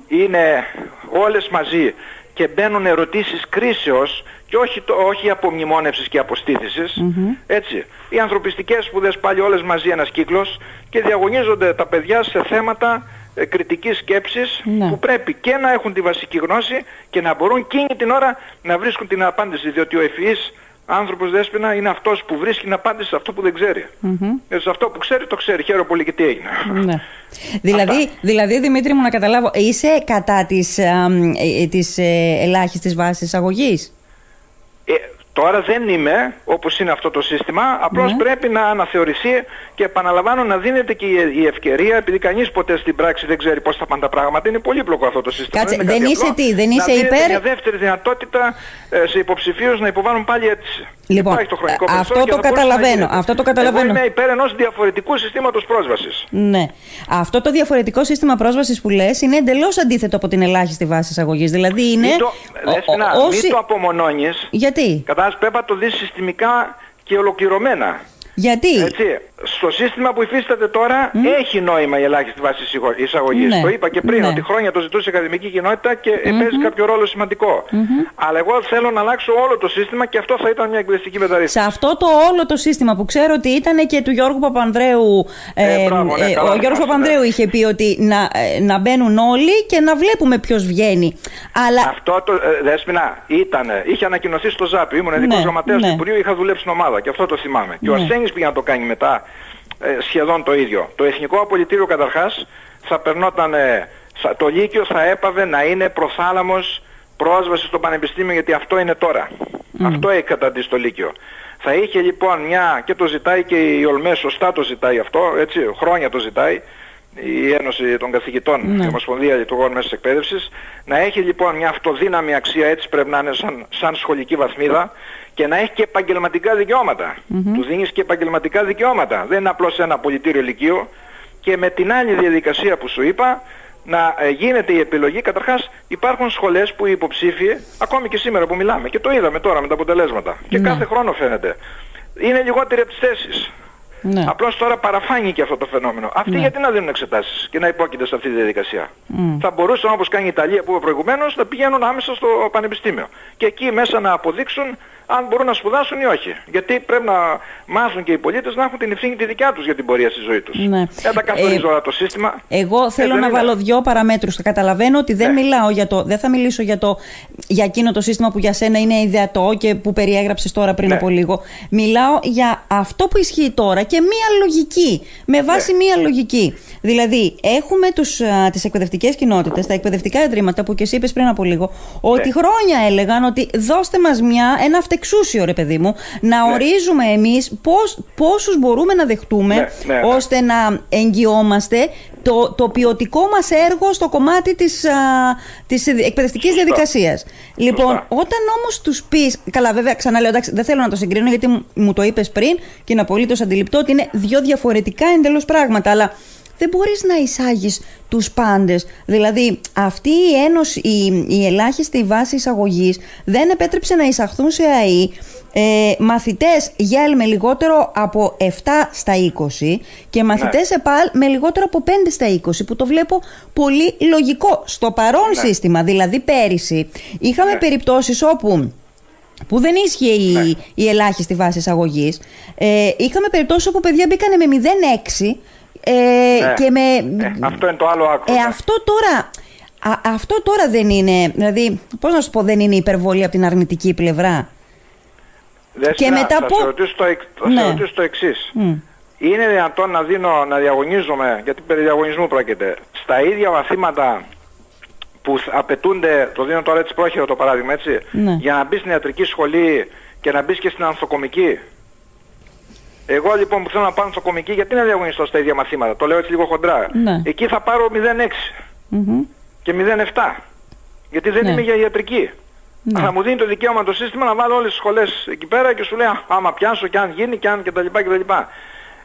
είναι όλες μαζί και μπαίνουν ερωτήσεις κρίσεως και όχι, το, όχι απομνημόνευσης και αποστήθησης, έτσι. Οι ανθρωπιστικές σπουδές πάλι όλες μαζί ένας κύκλος και διαγωνίζονται τα παιδιά σε θέματα ε, κριτικής σκέψης ναι. που πρέπει και να έχουν τη βασική γνώση και να μπορούν εκείνη την ώρα να βρίσκουν την απάντηση διότι ο ευφυής άνθρωπος δέσποινα είναι αυτός που βρίσκει την απάντηση σε αυτό που δεν ξέρει. Mm-hmm. σε αυτό που ξέρει το ξέρει. Χαίρομαι πολύ και τι έγινε. Ναι. δηλαδή, δηλαδή, Δημήτρη μου να καταλάβω, είσαι κατά της, ε, ε, της ε, ελάχιστης βάσης αγωγής; Ε, Τώρα δεν είμαι όπως είναι αυτό το σύστημα, απλώς ναι. πρέπει να αναθεωρηθεί και επαναλαμβάνω να δίνεται και η ευκαιρία, επειδή κανείς ποτέ στην πράξη δεν ξέρει πώς θα πάνε τα πράγματα, είναι πολύπλοκο αυτό το σύστημα. Κάτσε, δεν, είσαι τι, δεν είσαι να υπέρ... μια δεύτερη δυνατότητα ε, σε υποψηφίους να υποβάλουν πάλι αίτηση. Λοιπόν, το χρονικό αυτό, το καταλαβαίνω, αυτό το καταλαβαίνω. Εγώ είμαι υπέρ ενός διαφορετικού συστήματος πρόσβασης. Ναι. Αυτό το διαφορετικό σύστημα πρόσβασης που λες είναι εντελώς αντίθετο από την ελάχιστη βάση εισαγωγής. Δηλαδή είναι... Μην το, όσοι... το απομονώνεις. Γιατί; Κατάλαβες πρέπει να το δεις συστημικά και ολοκληρωμένα. Γιατί; Έτσι, στο σύστημα που υφίσταται τώρα έχει νόημα η ελάχιστη βάση εισαγωγής. Ναι. Το είπα και πριν Ναι. ότι χρόνια το ζητούσε η ακαδημική κοινότητα και παίζει κάποιο ρόλο σημαντικό. Αλλά εγώ θέλω να αλλάξω όλο το σύστημα και αυτό θα ήταν μια εκπαιδευτική Σε μεταρρύθμιση. αυτό το όλο το σύστημα που ξέρω ότι ήταν και του Γιώργου Παπανδρέου. Ε, μπράβο, ναι, ε, καλά ο το Γιώργος πας, Παπανδρέου ναι. είχε πει ότι να, ε, να μπαίνουν όλοι και να βλέπουμε ποιος βγαίνει. Αλλά Αυτό το ε, δέσποινα ήταν, είχε ανακοινωθεί στο ΖΑΠ. Ήμουν ειδικός Ναι, γραμματέας ναι. του Υπουργείου, είχα δουλέψει στην ομάδα και αυτό το θυμάμαι. Και ο Ναι. Αρσένης πήγε να το κάνει μετά ε, σχεδόν το ίδιο. Το Εθνικό Απολυτήριο καταρχάς θα περνόταν, ε, θα- το Λύκειο θα έπαβε να είναι προθάλαμος πρόσβασης στο Πανεπιστήμιο γιατί αυτό είναι τώρα. Αυτό έχει καταντήσει το Λύκειο. Θα είχε λοιπόν μια, και το ζητάει και η ΟΛΜΕ, σωστά το ζητάει αυτό, έτσι, χρόνια το ζητάει, η Ένωση των Καθηγητών, Ναι. η Ομοσπονδία Λειτουργών Μέσης Εκπαίδευσης, να έχει λοιπόν μια αυτοδύναμη αξία, έτσι πρέπει να είναι σαν, σαν σχολική βαθμίδα, και να έχει και επαγγελματικά δικαιώματα. Τους δίνεις και επαγγελματικά δικαιώματα. Δεν είναι απλώς ένα πολιτήριο λυκείο. Και με την άλλη διαδικασία που σου είπα, να ε, γίνεται η επιλογή. Καταρχάς υπάρχουν σχολές που οι υποψήφιοι, ακόμη και σήμερα που μιλάμε, και το είδαμε τώρα με τα αποτελέσματα, και Ναι. κάθε χρόνο φαίνεται, είναι λιγότεροι από τις θέσεις. ναι. Απλώς τώρα παραφάνηκε αυτό το φαινόμενο. Αυτοί Ναι. γιατί να δίνουν εξετάσεις και να υπόκειται σε αυτή τη διαδικασία; Μμ. Θα μπορούσαν όπως κάνει η Ιταλία που είπε προηγουμένως να πηγαίνουν άμεσα στο πανεπιστήμιο. Και εκεί μέσα να αποδείξουν αν μπορούν να σπουδάσουν ή όχι. Γιατί πρέπει να μάθουν και οι πολίτες να έχουν την ευθύνη τη δικιά τους για την πορεία στη ζωή τους. Ναι. Δεν τα καθορίζω Ε, όλα το σύστημα. Εγώ θέλω δεν να είναι. βάλω δύο παραμέτρους. Θα καταλαβαίνω ότι δεν Ναι. μιλάω για το. Δεν θα μιλήσω για, το, για εκείνο το σύστημα που για σένα είναι ιδεατό και που περιέγραψες τώρα πριν Ναι. από λίγο. Μιλάω για αυτό που ισχύει τώρα και μία λογική. Με βάση Ναι. μία λογική. Δηλαδή, έχουμε τους, α, τις εκπαιδευτικές κοινότητες, τα εκπαιδευτικά ιδρύματα που και εσύ είπες πριν από λίγο, ότι Ναι. χρόνια έλεγαν ότι δώστε μας μια, ένα αυτεξούσιο ρε παιδί μου, να Ναι. ορίζουμε εμείς πώς, πόσους μπορούμε να δεχτούμε Ναι, ναι, ναι. ώστε να εγγυόμαστε το, το ποιοτικό μας έργο στο κομμάτι της, α, της εκπαιδευτικής Σωστά. διαδικασίας. Λοιπόν, Σωστά. όταν όμως τους πεις, καλά βέβαια ξαναλέω, εντάξει, δεν θέλω να το συγκρίνω γιατί μου- μου το είπες πριν και είναι απολύτως αντιληπτό ότι είναι δύο διαφορετικά εντελώς πράγματα, αλλά δεν μπορείς να εισάγεις τους πάντες. Δηλαδή, αυτή η ένωση, η, η ελάχιστη βάση εισαγωγής δεν επέτρεψε να εισαχθούν σε ΑΕΗ ε, μαθητές ΓΕΛ με λιγότερο από 7 στα 20 και μαθητές ΕΠΑΛ με λιγότερο από 5 στα 20 που το βλέπω πολύ λογικό στο παρόν Ναι. σύστημα. Δηλαδή πέρυσι είχαμε Ναι. περιπτώσεις όπου που δεν ίσχυε η, Ναι. η ελάχιστη βάση εισαγωγής. Ε, είχαμε περιπτώσεις όπου παιδιά μπήκανε με 0,6 ε, Ναι. και με. Ε, αυτό είναι το άλλο άκρο. Ε, ναι. αυτό τώρα. Α, αυτό τώρα δεν είναι. Δηλαδή, πώς να σου πω, δεν είναι υπερβολή από την αρνητική πλευρά; Δέσποινα, και μετά θα πού- σε ρωτήσω το, εξ- θα Ναι. σε ρωτήσω το εξής. Μμ. Είναι δυνατόν να δίνω, να διαγωνίζομαι, γιατί περί διαγωνισμού πρόκειται, στα ίδια μαθήματα που θ- απαιτούνται, το δίνω τώρα έτσι πρόχειρο το παράδειγμα έτσι, Ναι. για να μπεις στην ιατρική σχολή και να μπεις και στην ανθοκομική. Εγώ λοιπόν που θέλω να πάω ανθοκομική, γιατί να διαγωνιστώ στα ίδια μαθήματα, το λέω έτσι λίγο χοντρά. Ναι. Εκεί θα πάρω 0,6 Μμμ. και 0,7. Γιατί δεν Ναι. είμαι για ιατρική. Ναι. Θα μου δίνει το δικαίωμα το σύστημα να βάλω όλες τις σχολές εκεί πέρα και σου λέει «Α, άμα πιάσω και αν γίνει και αν κτλ. κτλ.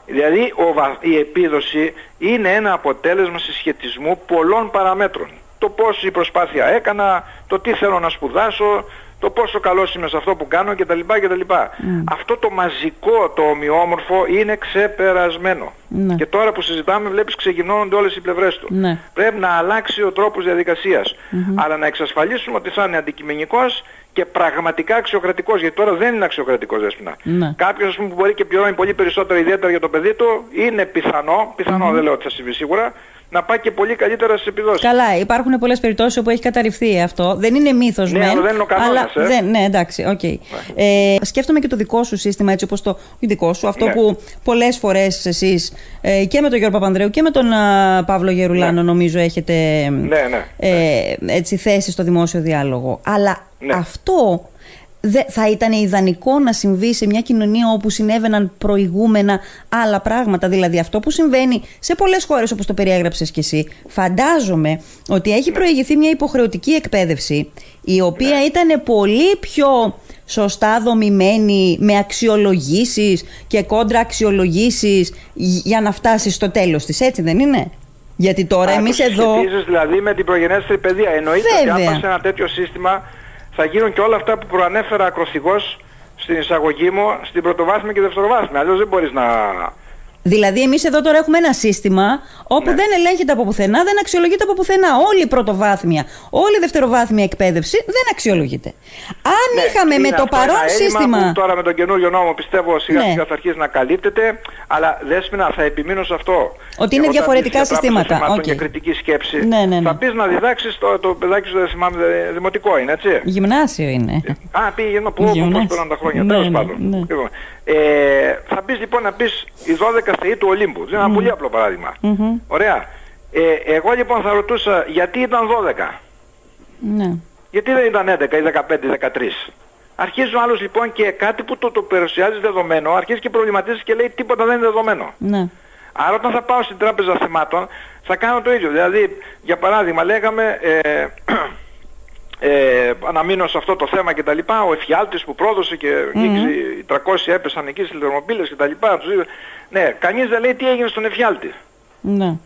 Δηλαδή ο, βα- η επίδοση είναι ένα αποτέλεσμα συσχετισμού πολλών παραμέτρων. Το πώς η προσπάθεια έκανα, το τι θέλω να σπουδάσω, το πόσο καλός είμαι σε αυτό που κάνω κτλ. κτλ. Αυτό το μαζικό, το ομοιόμορφο είναι ξεπερασμένο. Ναι. Και τώρα που συζητάμε βλέπεις ξεγινώνονται όλες οι πλευρές του. Ναι. Πρέπει να αλλάξει ο τρόπος διαδικασίας. Αλλά να εξασφαλίσουμε ότι θα είναι αντικειμενικός και πραγματικά αξιοκρατικός. Γιατί τώρα δεν είναι αξιοκρατικός Δέσποινα. Ναι. Κάποιος ας πούμε, που μπορεί και πληρώνει πολύ περισσότερο ιδιαίτερα για το παιδί του, είναι πιθανό, πιθανό δεν λέω ότι θα συμβεί σίγουρα, να πάει και πολύ καλύτερα στις επιδόσεις. Καλά, υπάρχουν πολλές περιπτώσεις όπου έχει καταρριφθεί αυτό. Δεν είναι μύθος Ναι, μεν. αλλά δεν είναι ο κανόνας, αλλά ε. δεν, ναι, εντάξει, οκ. Ε, σκέφτομαι και το δικό σου σύστημα, έτσι όπως το όχι δικό σου, αυτό Ναι. που πολλές φορές εσείς ε, και με τον Γιώργο Παπανδρέου και με τον α, Παύλο Γερουλάνο, νομίζω έχετε Ναι, ναι. ε, έτσι, θέσει στο δημόσιο διάλογο. Αλλά Ναι. αυτό δε, θα ήταν ιδανικό να συμβεί σε μια κοινωνία όπου συνέβαιναν προηγούμενα άλλα πράγματα. Δηλαδή αυτό που συμβαίνει σε πολλές χώρες όπως το περιέγραψες κι εσύ. Φαντάζομαι ότι έχει προηγηθεί μια υποχρεωτική εκπαίδευση η οποία ήταν πολύ πιο σωστά δομημένη με αξιολογήσεις και κόντρα αξιολογήσεις για να φτάσεις στο τέλος της. Έτσι δεν είναι; Γιατί τώρα Α, εμείς το εδώ... συσχετίζεις δηλαδή με την προγενέστερη παιδεία. Εννοείται ότι αν Βέβαια. πας σε ένα τέτοιο σύστημα θα γίνουν και όλα αυτά που προανέφερα ακροθυγώς στην εισαγωγή μου στην πρωτοβάθμια και δευτεροβάθμια. Αλλιώς δεν μπορείς να, Δηλαδή, εμείς εδώ τώρα έχουμε ένα σύστημα όπου Ναι. δεν ελέγχεται από πουθενά, δεν αξιολογείται από πουθενά. Όλη η πρωτοβάθμια, όλη η δευτεροβάθμια εκπαίδευση δεν αξιολογείται. Αν Ναι, είχαμε με είναι το αυτό παρόν ένα έλλειμμα σύστημα. Που τώρα με τον καινούριο νόμο πιστεύω σιγά Ναι. σιγά θα αρχίσει να καλύπτεται. Αλλά Δέσποινα θα επιμείνω σε αυτό. Ότι είναι Όταν διαφορετικά μιλήσεις για συστήματα. τράπεζα θεμάτων Οκ. και κριτική σκέψη. Ναι, ναι, ναι. Θα πεις να διδάξεις το, το παιδάκι σου, δεν θυμάμαι, δε- δημοτικό είναι έτσι; Γυμνάσιο είναι. Α, πήγα να πω πώς Γυμνάσιο. πέρασαν τα χρόνια. Ναι, τέλος ναι, πάντων. Ναι. Λοιπόν, ε, θα μπεις λοιπόν να πει οι 12 θεοί του Ολύμπου. Είναι ένα πολύ απλό παράδειγμα. Μμμ. Ωραία. Ε, εγώ λοιπόν θα ρωτούσα γιατί ήταν 12. Ναι. Γιατί δεν ήταν 11 ή 15 ή 13. Αρχίζει ο άλλος λοιπόν και κάτι που το, το παρουσιάζει δεδομένο, αρχίζει και προβληματίζεις και λέει τίποτα δεν είναι δεδομένο. Ναι. Άρα όταν θα πάω στην τράπεζα θεμάτων θα κάνω το ίδιο. Δηλαδή, για παράδειγμα, λέγαμε, ε, ε, να μείνω σε αυτό το θέμα και τα λοιπά, ο εφιάλτης που πρόδωσε και νίκησε, οι 300 έπεσαν εκεί στις λερμοπύλες και τα λοιπά. τους είπε- Ναι, κανείς δεν λέει τι έγινε στον εφιάλτη. Ναι.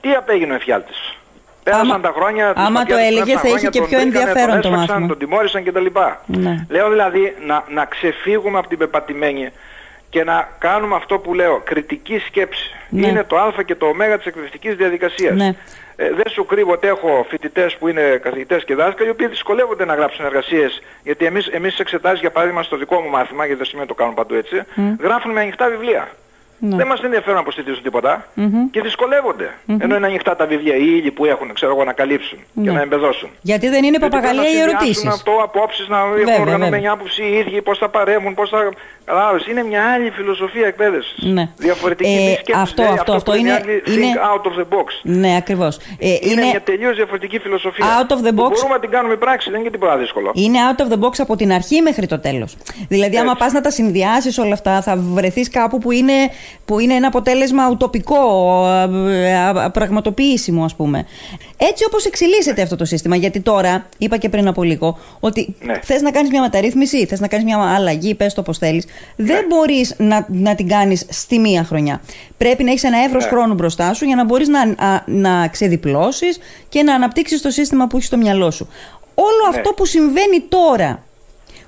Τι απέγινε ο εφιάλτης. Πέρασαν Άμα- τα χρόνια, τους άμα παπιάδες το έλεγες, πέρασαν θα είχε χρόνια, και τον πιο βρήκανε, ενδιαφέρον τον το έσφαξαν, μάθημα. Τον τιμώρησαν κτλ. Ναι. Λέω δηλαδή να, να ξεφύγουμε από την πεπατημένη και να κάνουμε αυτό που λέω, κριτική σκέψη. Ναι. Είναι το α και το ω της εκπαιδευτικής διαδικασίας. Ναι. Ε, δεν σου κρύβω ότι έχω φοιτητές που είναι καθηγητές και δάσκαλοι οι οποίοι δυσκολεύονται να γράψουν εργασίες γιατί εμείς, εμείς στις εξετάσεις για παράδειγμα στο δικό μου μάθημα γιατί δεν σημαίνει το κάνουν παντού έτσι γράφουν με ανοιχτά βιβλία. Ναι. Δεν μας ενδιαφέρουν να αποστηθήσουν τίποτα και δυσκολεύονται. Ενώ είναι ανοιχτά τα βιβλία, οι ύλοι που έχουν, ξέρω εγώ, να καλύψουν και Ναι. να εμπεδώσουν. Γιατί δεν είναι Γιατί παπαγαλία οι πρέπει να συνδυάσουν ερωτήσεις. αυτό, απόψεις, να έχουν Βέβαια, οργανωμένη βέβαια. άποψη οι ίδιοι, πώς θα παρέμβουν, πώς θα... Κατάλαβες, είναι μια άλλη φιλοσοφία εκπαίδευσης. Ναι. Διαφορετική Ε, μη σκέψης, αυτό, δηλαδή αυτό, που αυτό λένε οι είναι- Άγγλοι, είναι- think out of the box. Ναι, ακριβώς. Ε, Είναι, μια τελείως διαφορετική φιλοσοφία. Out of the Που box. Μπορούμε να την κάνουμε πράξη, δεν είναι και τίποτα δύσκολο. Είναι out of the box από την αρχή μέχρι το τέλος. Δηλαδή, άμα Έτσι. πας να τα συνδυάσεις όλα αυτά, θα βρεθείς κάπου που είναι, που είναι ένα αποτέλεσμα ουτοπικό, ε, α- α- πραγματοποιήσιμο, ας πούμε. Έτσι όπως εξελίσσεται αυτό το σύστημα. Γιατί τώρα, είπα και πριν από λίγο, ότι Ναι. θες να κάνεις μια μεταρρύθμιση, θες να κάνεις μια αλλαγή, πες το όπω θέλεις. Δεν Ναι. μπορείς να, να την κάνεις στη μία χρονιά. Πρέπει να έχεις ένα εύρος Ναι. χρόνου μπροστά σου για να μπορείς να, α- να ξεδιπλώσεις και να αναπτύξεις το σύστημα που έχεις στο μυαλό σου. Όλο Ναι. αυτό που συμβαίνει τώρα,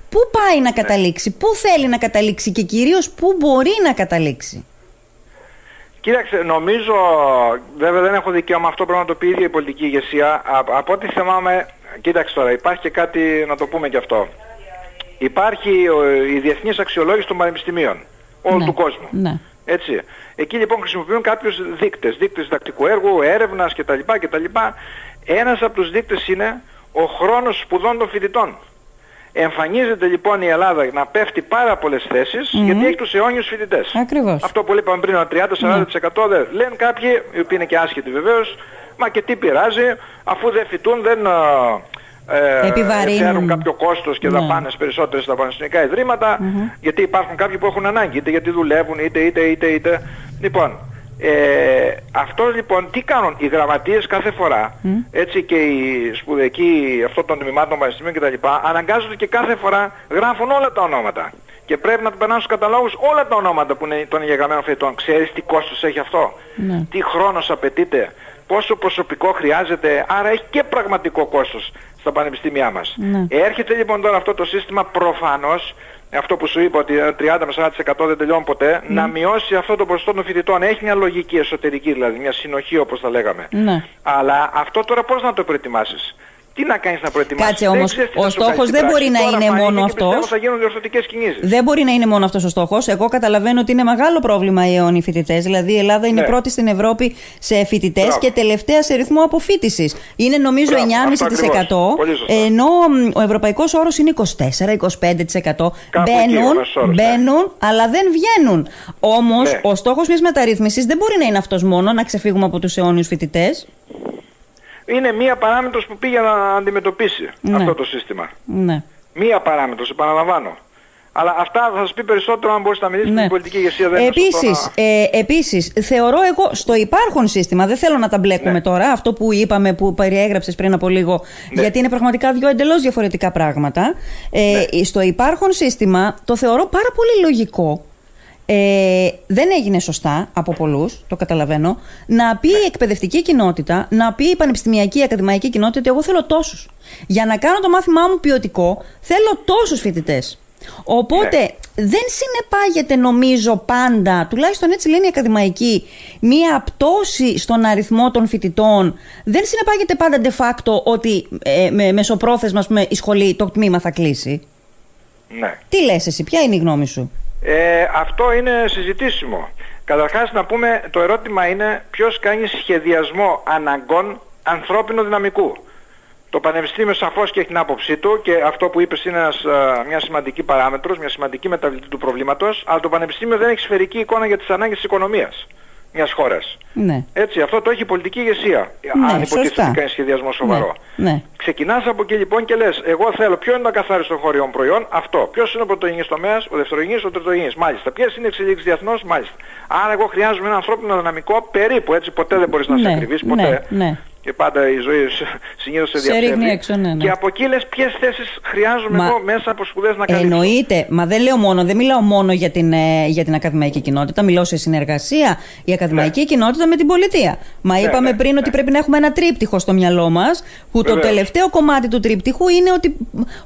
πού πάει να καταλήξει, πού θέλει να καταλήξει και κυρίως πού μπορεί να καταλήξει; Κοίταξε, νομίζω, βέβαια δεν έχω δικαίωμα αυτό, πρέπει να το πει η ίδια η πολιτική ηγεσία. Α, από ό,τι θυμάμαι, κοίταξε τώρα, υπάρχει και κάτι να το πούμε και αυτό. Υπάρχει ο, η διεθνής αξιολόγηση των πανεπιστημίων, όλου Ναι, του κόσμου. ναι. Έτσι. Εκεί λοιπόν χρησιμοποιούν κάποιους δείκτες, δείκτες διδακτικού έργου, έρευνας κτλ. κτλ. Ένας από τους δείκτες είναι ο χρόνος σπουδών των φοιτητών. Εμφανίζεται λοιπόν η Ελλάδα να πέφτει πάρα πολλές θέσεις γιατί έχει τους αιώνιους φοιτητές. Ακριβώς. Αυτό που είπαμε πριν, ο 30-40% δεν. Λένε κάποιοι, οι οποίοι είναι και άσχετοι βεβαίως, μα και τι πειράζει, αφού δεν φοιτούν δεν ε, ε, Επιβαρύνουν. φέρουν κάποιο κόστος και Ναι. δαπάνες περισσότερες στα πανεπιστημιακά ιδρύματα, γιατί υπάρχουν κάποιοι που έχουν ανάγκη, είτε γιατί δουλεύουν, είτε, είτε, είτε, είτε. Λοιπόν, ε, αυτός λοιπόν τι κάνουν οι γραμματείες κάθε φορά, έτσι και οι σπουδαικοί αυτών των τμήματων πανεπιστημίων κτλ. αναγκάζονται και κάθε φορά γράφουν όλα τα ονόματα. Και πρέπει να του περνάνε στους καταλόγους όλα τα ονόματα που είναι των εγγεγραμμένων φοιτητών. Ξέρεις τι κόστος έχει αυτό, Ναι. τι χρόνος απαιτείται, πόσο προσωπικό χρειάζεται, άρα έχει και πραγματικό κόστος στα πανεπιστήμια μας. Ναι. Έρχεται λοιπόν τώρα αυτό το σύστημα προφανώς, αυτό που σου είπα ότι 30 με 40% δεν τελειώνουν ποτέ, Ναι. να μειώσει αυτό το ποσοστό των φοιτητών. Έχει μια λογική εσωτερική δηλαδή, μια συνοχή όπως θα λέγαμε. Ναι. Αλλά αυτό τώρα πώς να το προετοιμάσεις; Τι να κάνεις να προετοιμάσεις; Κάτσε Δεν όμως, ξέρεις τι ο θα σου κάνει στόχος στην δεν πράξη. μπορεί να Τώρα είναι φανεί μόνο και πιστεύω αυτός. θα γίνουν διορθωτικές κινήσεις. Δεν μπορεί να είναι μόνο αυτός ο στόχος. Εγώ καταλαβαίνω ότι είναι μεγάλο πρόβλημα οι αιώνιοι φοιτητές. Δηλαδή, η Ελλάδα είναι Ναι. πρώτη στην Ευρώπη σε φοιτητές Μπράβο. και τελευταία σε ρυθμό αποφύτησης. Είναι νομίζω Μπράβο, 9,5%. αυτό ακριβώς. Πολύ σωστά. Ενώ μ, ο ευρωπαϊκός όρος είναι 24-25%. Κάπου εκεί ο Μπαίνουν, μέσος όρος, ναι. μπαίνουν, αλλά δεν βγαίνουν. Όμως, Ναι. ο στόχος μιας μεταρρύθμισης δεν μπορεί να είναι αυτός μόνο, να ξεφύγουμε από τους αιώνιους φοιτητές. Είναι μία παράμετρος που πήγε να αντιμετωπίσει Ναι. αυτό το σύστημα. Ναι. Μία παράμετρος, επαναλαμβάνω. Αλλά αυτά θα σας πει περισσότερο αν μπορείς να μιλήσεις με Ναι. την πολιτική ηγεσία. Δεν είναι Επίσης, σωστό να- ε, επίσης, θεωρώ εγώ στο υπάρχον σύστημα, δεν θέλω να τα μπλέκουμε Ναι. τώρα, αυτό που είπαμε, που περιέγραψες πριν από λίγο, Ναι. γιατί είναι πραγματικά δύο εντελώς διαφορετικά πράγματα. Ε, Ναι. Στο υπάρχον σύστημα το θεωρώ πάρα πολύ λογικό. Ε, δεν έγινε σωστά από πολλούς, το καταλαβαίνω, να πει η εκπαιδευτική κοινότητα, να πει η πανεπιστημιακή, η ακαδημαϊκή κοινότητα ότι εγώ θέλω τόσους. Για να κάνω το μάθημά μου ποιοτικό, θέλω τόσους φοιτητές. Οπότε Ναι. δεν συνεπάγεται νομίζω πάντα, τουλάχιστον έτσι λένε οι ακαδημαϊκοί, μία απτώση στον αριθμό των φοιτητών. Δεν συνεπάγεται πάντα de facto ότι ε, με μεσοπρόθεσμα ας πούμε, η σχολή, το τμήμα θα κλείσει. Ναι. Τι λες εσύ, ποια είναι η γνώμη σου; Ε, αυτό είναι συζητήσιμο. Καταρχάς να πούμε, το ερώτημα είναι ποιος κάνει σχεδιασμό αναγκών ανθρώπινου δυναμικού. Το Πανεπιστήμιο σαφώς και έχει την άποψή του και αυτό που είπες είναι ένας, α, μια σημαντική παράμετρος, μια σημαντική μεταβλητή του προβλήματος, αλλά το Πανεπιστήμιο δεν έχει σφαιρική εικόνα για τις ανάγκες της οικονομίας μιας χώρας. Ναι. Έτσι, αυτό το έχει η πολιτική ηγεσία. Ναι, αν υποτίθεται σωστά. ότι κάνει σχεδιασμό σοβαρό. Ναι, ναι. Ξεκινάς από εκεί λοιπόν και λες, εγώ θέλω ποιο είναι το ακαθάριστο χωριών προϊόν, αυτό. Ποιος είναι ο πρωτογενής τομέας, ο δευτερογενής, ο τριτογενής. Μάλιστα. Ποιες είναι οι εξελίξεις διεθνώς, μάλιστα. Άρα εγώ χρειάζομαι ένα ανθρώπινο δυναμικό περίπου, έτσι ποτέ δεν μπορείς να Ναι, σε ακριβείς, ναι, ποτέ. ναι. Και πάντα η ζωή σ- συνήθως σε Σε ρίχνει διαφεύγει. έξω, ναι, ναι. Και από εκεί λες ποιες θέσεις χρειάζομαι Μα- εγώ μέσα από σπουδές να καλύψω. Εννοείται, μα δεν λέω μόνο, δεν μιλάω μόνο για την, ε, για την ακαδημαϊκή κοινότητα, μιλάω σε συνεργασία η ακαδημαϊκή κοινότητα με την πολιτεία. Μα Ναι, είπαμε ναι, πριν ναι. ότι πρέπει να έχουμε ένα τρίπτυχο στο μυαλό μας, που το Βεβαίως. τελευταίο κομμάτι του τρίπτυχου είναι ότι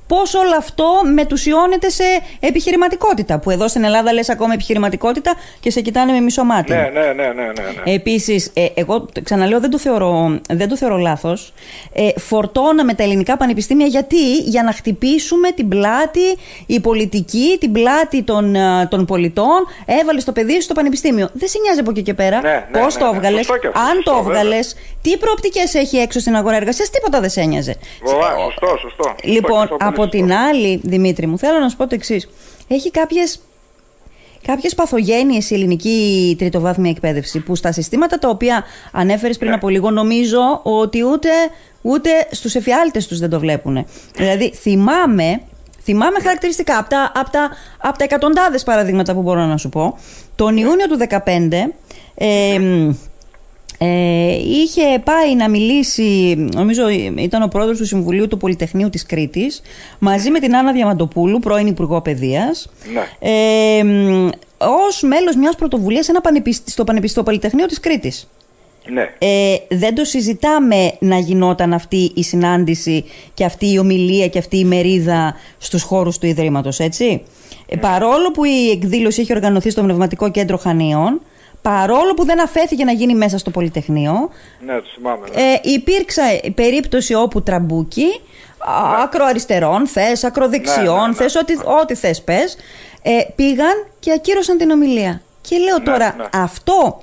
πώς όλο αυτό μετουσιώνεται σε επιχειρηματικότητα. Που εδώ στην Ελλάδα λες ακόμα επιχειρηματικότητα και σε κοιτάνε με μισό μάτι. Ναι, ναι, ναι, ναι, ναι, ναι. Επίσης, ε, εγώ το ξαναλέω, δεν το θεωρώ, δεν το θεωρώ λάθος. Ε, φορτώναμε τα ελληνικά πανεπιστήμια γιατί; Για να χτυπήσουμε την πλάτη, η πολιτική, την πλάτη των, ε, των πολιτών. Έβαλε το παιδί σου στο πανεπιστήμιο. Δεν σε νοιάζει από εκεί και πέρα Ναι, ναι, πώς ναι, το ναι. έβγαλες. Σωστό και αυτό, Αν σωστό, το βέβαια. έβγαλες, τι προοπτικές έχει έξω στην αγορά εργασίας, τίποτα δεν σε ένοιαζε. Βοβά, Σε- σωστό, σωστό. Σωστό και Λοιπόν, αυτό, πολύ από σωστό. την άλλη, Δημήτρη μου, θέλω να σου πω το εξής. Έχει κάποιες Κάποιες παθογένειες η ελληνική τριτοβάθμια εκπαίδευση που στα συστήματα τα οποία ανέφερες πριν Ναι. από λίγο νομίζω ότι ούτε, ούτε στους εφιάλτες τους δεν το βλέπουν. Δηλαδή θυμάμαι, θυμάμαι χαρακτηριστικά από τα, από, τα, από τα εκατοντάδες παραδείγματα που μπορώ να σου πω τον Ιούνιο του 2015 ε, ε, είχε πάει να μιλήσει, νομίζω ήταν ο πρόεδρος του Συμβουλίου του Πολυτεχνείου της Κρήτης, μαζί με την Άννα Διαμαντοπούλου, πρώην Υπουργό Παιδείας, Ναι. ε, μ, ως μέλος μιας πρωτοβουλίας σε ένα πανεπισ- στο Πανεπιστήμιο Πολυτεχνείο της Κρήτης. Ναι. Ε, δεν το συζητάμε να γινόταν αυτή η συνάντηση και αυτή η ομιλία και αυτή η μερίδα στους χώρους του Ιδρύματος, έτσι; Ε, παρόλο που η εκδήλωση έχει οργανωθεί στο Πνευματικό Κέντρο Χανίων, παρόλο που δεν αφέθηκε να γίνει μέσα στο Πολυτεχνείο, Ναι, το θυμάμαι. ναι. ε, υπήρξε περίπτωση όπου τραμπούκοι, α, ακροαριστερών θες, ακροδεξιών Ναι, ναι, ναι. θες, ό,τι, ό,τι θες πες, ε, πήγαν και ακύρωσαν την ομιλία. Και λέω Ναι, τώρα, ναι. αυτό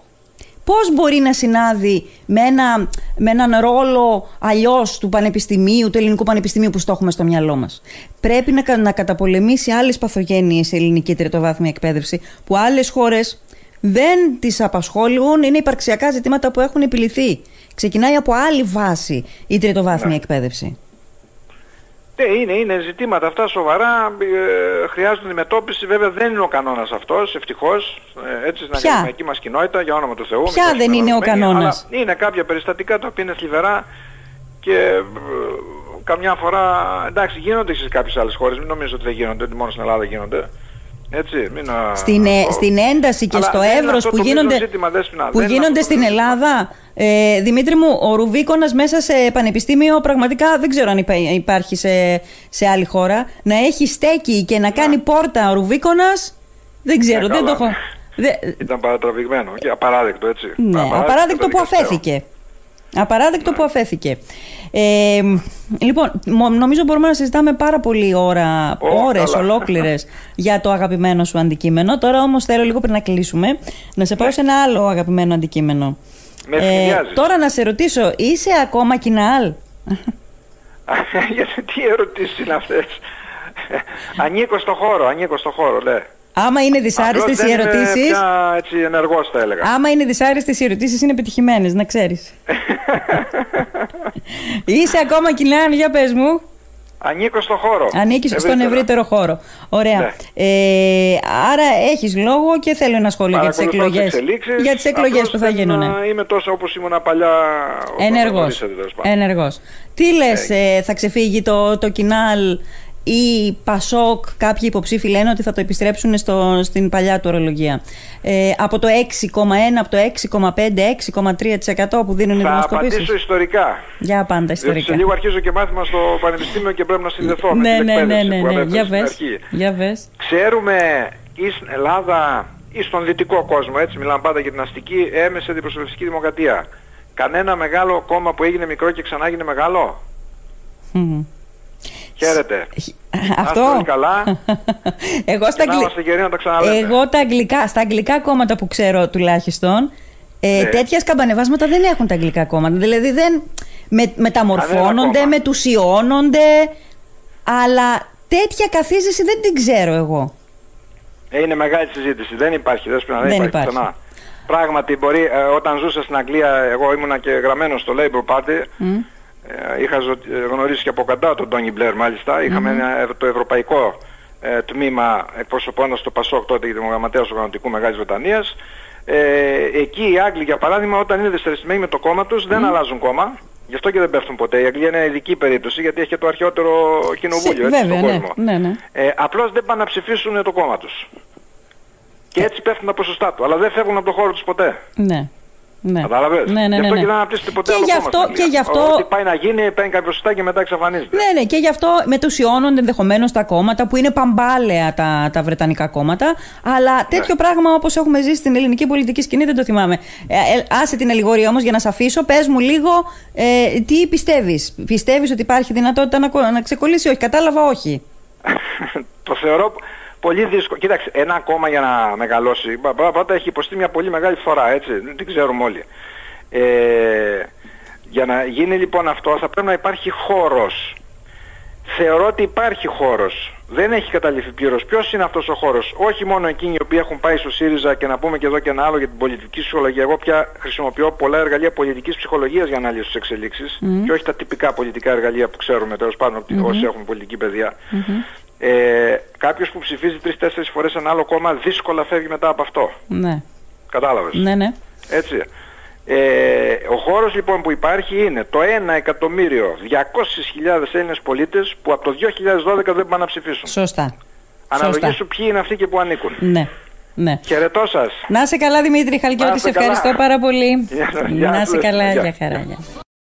πώς μπορεί να συνάδει με, ένα, με έναν ρόλο αλλιώς του πανεπιστημίου, του ελληνικού πανεπιστημίου που στο έχουμε στο μυαλό μας; Πρέπει να, κα- να καταπολεμήσει άλλες παθογένειες η ελληνική τριτοβάθμια εκπαίδευση που άλλες χώρες δεν τις απασχολούν, είναι υπαρξιακά ζητήματα που έχουν επιληθεί. Ξεκινάει από άλλη βάση η τριτοβάθμια Ναι. εκπαίδευση. Ναι, είναι, είναι ζητήματα αυτά σοβαρά, ε, χρειάζονται αντιμετώπιση. Βέβαια δεν είναι ο κανόνας αυτός, ευτυχώς, ε, έτσι στην Ποια; ακαδημαϊκή μας κοινότητα, για όνομα του Θεού. Ποια μην το δεν είναι ο συνανασμένοι, κανόνας; αλλά Είναι κάποια περιστατικά τα οποία είναι θλιβερά και ε, καμιά φορά, εντάξει γίνονται και σε κάποιες άλλες χώρες, μην νομίζω ότι δεν γίνονται, ότι μόνο στην Ελλάδα γίνονται. Έτσι, μην, α, Στην, ε, αυτό. στην ένταση και Αλλά στο δεν είναι εύρος αυτό που το μείζον γίνονται, ζήτημα, Δέσποινα, που δεν είναι γίνονται αυτό το στην ζήτημα. Ελλάδα. Ε, Δημήτρη μου, ο Ρουβίκονας μέσα σε πανεπιστήμιο πραγματικά δεν ξέρω αν υπά- υπάρχει σε, σε άλλη χώρα. Να έχει στέκει και να κάνει πόρτα ο Ρουβίκονας, δεν ξέρω, Ναι, δεν το καλά. έχω... δε- Ήταν παρατραβηγμένο και απαράδεκτο έτσι. ναι, απαράδεκτο που καταδικαστέο. αφέθηκε. Απαράδεκτο που αφέθηκε. Ε, λοιπόν, μο- νομίζω μπορούμε να συζητάμε πάρα πολύ ώρα, Ω, ώρες καλά. ολόκληρες για το αγαπημένο σου αντικείμενο. Τώρα όμως θέλω λίγο πριν να κλείσουμε να σε πάω σε ένα άλλο αγαπημένο αντικείμενο. Με ευνηδιάζεις. τώρα να σε ρωτήσω, είσαι ακόμα κοινάλ; Γιατί τι ερωτήσεις είναι αυτές; ανήκω στο χώρο, ανήκω στο χώρο, ναι. Άμα είναι δυσάρεστες Απλώς οι δεν είμαι ερωτήσεις, πια έτσι ενεργός θα έλεγα. άμα είναι δυσάρεστες οι ερωτήσεις είναι πετυχημένες, να ξέρεις. είσαι ακόμα κοινάλ, για πες μου. Ανήκω στο χώρο. Ανήκεις στον Ευρύτερα. ευρύτερο χώρο. Ωραία. Ναι. Ε, άρα έχεις λόγο και θέλω ένα σχόλιο για τις Παρακολουθώ τις εκλογές. εξελίξεις. Για τις εκλογές Απλώς που θα δεν, γίνουν. α, Είμαι τόσο όπως ήμουν παλιά. όταν Ενεργός. γνωρίσατε, τέλος πάντων. Ενεργός. Τι λες, ε, θα ξεφύγει το, το κοινάλ ή Πασόκ, κάποιοι υποψήφοι λένε ότι θα το επιστρέψουν στο, στην παλιά του ορολογία. Ε, από το 6,1, από το 6,5, 6,3% που δίνουν οι δημοσκοπήσεις. Θα απαντήσω ιστορικά. Για πάντα ιστορικά. σε λίγο αρχίζω και μάθημα στο πανεπιστήμιο και πρέπει να συνδεθώ ναι, με την ναι, ναι, ναι, ναι, ναι. Για, βες. Για βες. Ξέρουμε ή στην Ελλάδα ή στον δυτικό κόσμο, έτσι μιλάμε πάντα για την αστική έμεση αντιπροσωπευτική δημοκρατία. Κανένα μεγάλο κόμμα που έγινε μικρό και ξανά έγινε μεγάλο; Mm. Χαίρετε. Αυτό; καλά. Εγώ στα, αγγλικά. Εγώ τα αγγλικά, στα αγγλικά κόμματα που ξέρω τουλάχιστον, ε, ναι. τέτοια σκαμπανεβάσματα δεν έχουν τα αγγλικά κόμματα. Δηλαδή δεν με, μεταμορφώνονται, μετουσιώνονται, αλλά τέτοια καθίζηση δεν την ξέρω εγώ. Ε, είναι μεγάλη συζήτηση. Δεν υπάρχει. Δεν, δεν, δεν υπάρχει. υπάρχει. Πράγματι, μπορεί, ε, όταν ζούσα στην Αγγλία, εγώ ήμουνα και γραμμένος στο Labour Party. Mm. Ε, είχα γνωρίσει και από κοντά τον Τόνι Μπλερ μάλιστα. Είχαμε ένα, το ευρωπαϊκό ε, τμήμα εκπροσωπώντας το Πασόκ τότε και δημογραμματέας του Οργανωτικού Μεγάλης Βρετανίας. Ε, εκεί οι Άγγλοι για παράδειγμα όταν είναι δυστερεσμένοι με το κόμμα τους δεν αλλάζουν κόμμα. Γι' αυτό και δεν πέφτουν ποτέ. Η Αγγλία είναι ειδική περίπτωση γιατί έχει και το αρχαιότερο κοινοβούλιο έτσι, στον ναι, κόσμο. Ναι, ναι. Ε, απλώς δεν πάνε να ψηφίσουν το κόμμα τους. Και έτσι πέφτουν τα ποσοστά του. Αλλά δεν φεύγουν από το χώρο τους ποτέ. Ναι. Ναι. Κατάλαβες; Ναι, ναι, γι' ναι, αυτό ναι. και δεν αναπτύσσεται ποτέ και άλλο γι αυτό, κόμμα και γι' αυτό... Ό,τι πάει να γίνει, παίρνει κάποιος σωστά και μετά εξαφανίζεται. Ναι, ναι, και γι' αυτό μετουσιώνονται ενδεχομένως τα κόμματα που είναι παμπάλαια τα, τα βρετανικά κόμματα. Αλλά ναι. τέτοιο ναι. πράγμα όπως έχουμε ζήσει στην ελληνική πολιτική σκηνή δεν το θυμάμαι. Ε, ε, άσε την αλληγορία όμως για να σε αφήσω. Πες μου λίγο ε, τι πιστεύεις; Πιστεύεις ότι υπάρχει δυνατότητα να, να ξεκολλήσει, Όχι, κατάλαβα, όχι. το θεωρώ πολύ δύσκολο. Κοίταξε, ένα κόμμα για να μεγαλώσει, πρώτα έχει υποστεί μια πολύ μεγάλη φορά, έτσι, δεν την ξέρουμε όλοι. Ε, για να γίνει λοιπόν αυτό θα πρέπει να υπάρχει χώρος. Θεωρώ ότι υπάρχει χώρος. Δεν έχει καταληφθεί πλήρως. Ποιος είναι αυτός ο χώρος; Όχι μόνο εκείνοι οι οποίοι έχουν πάει στο ΣΥΡΙΖΑ και να πούμε και εδώ και ένα άλλο για την πολιτική ψυχολογία. Εγώ πια χρησιμοποιώ πολλά εργαλεία πολιτικής ψυχολογίας για να λύσω τις εξελίξεις και όχι τα τυπικά πολιτικά εργαλεία που ξέρουμε τέλος πάντων mm-hmm. όσοι έχουν πολιτική παιδεία. Ε, κάποιος που ψηφίζει τρεις-τέσσερις φορές ένα άλλο κόμμα δύσκολα φεύγει μετά από αυτό. Ναι. Κατάλαβες; Ναι, ναι. Έτσι. Ε, ο χώρος λοιπόν που υπάρχει είναι το 1 εκατομμύριο 200.000 Έλληνες πολίτες που από το 2012 δεν πάνε να ψηφίσουν. Σωστά. Αναλογήσου ποιοι είναι αυτοί και που ανήκουν. Ναι. Ναι. Χαιρετώ σας. Να είσαι καλά Δημήτρη Χαλκιώτης, σε ευχαριστώ πάρα πολύ. να είσαι καλά, για χαρά.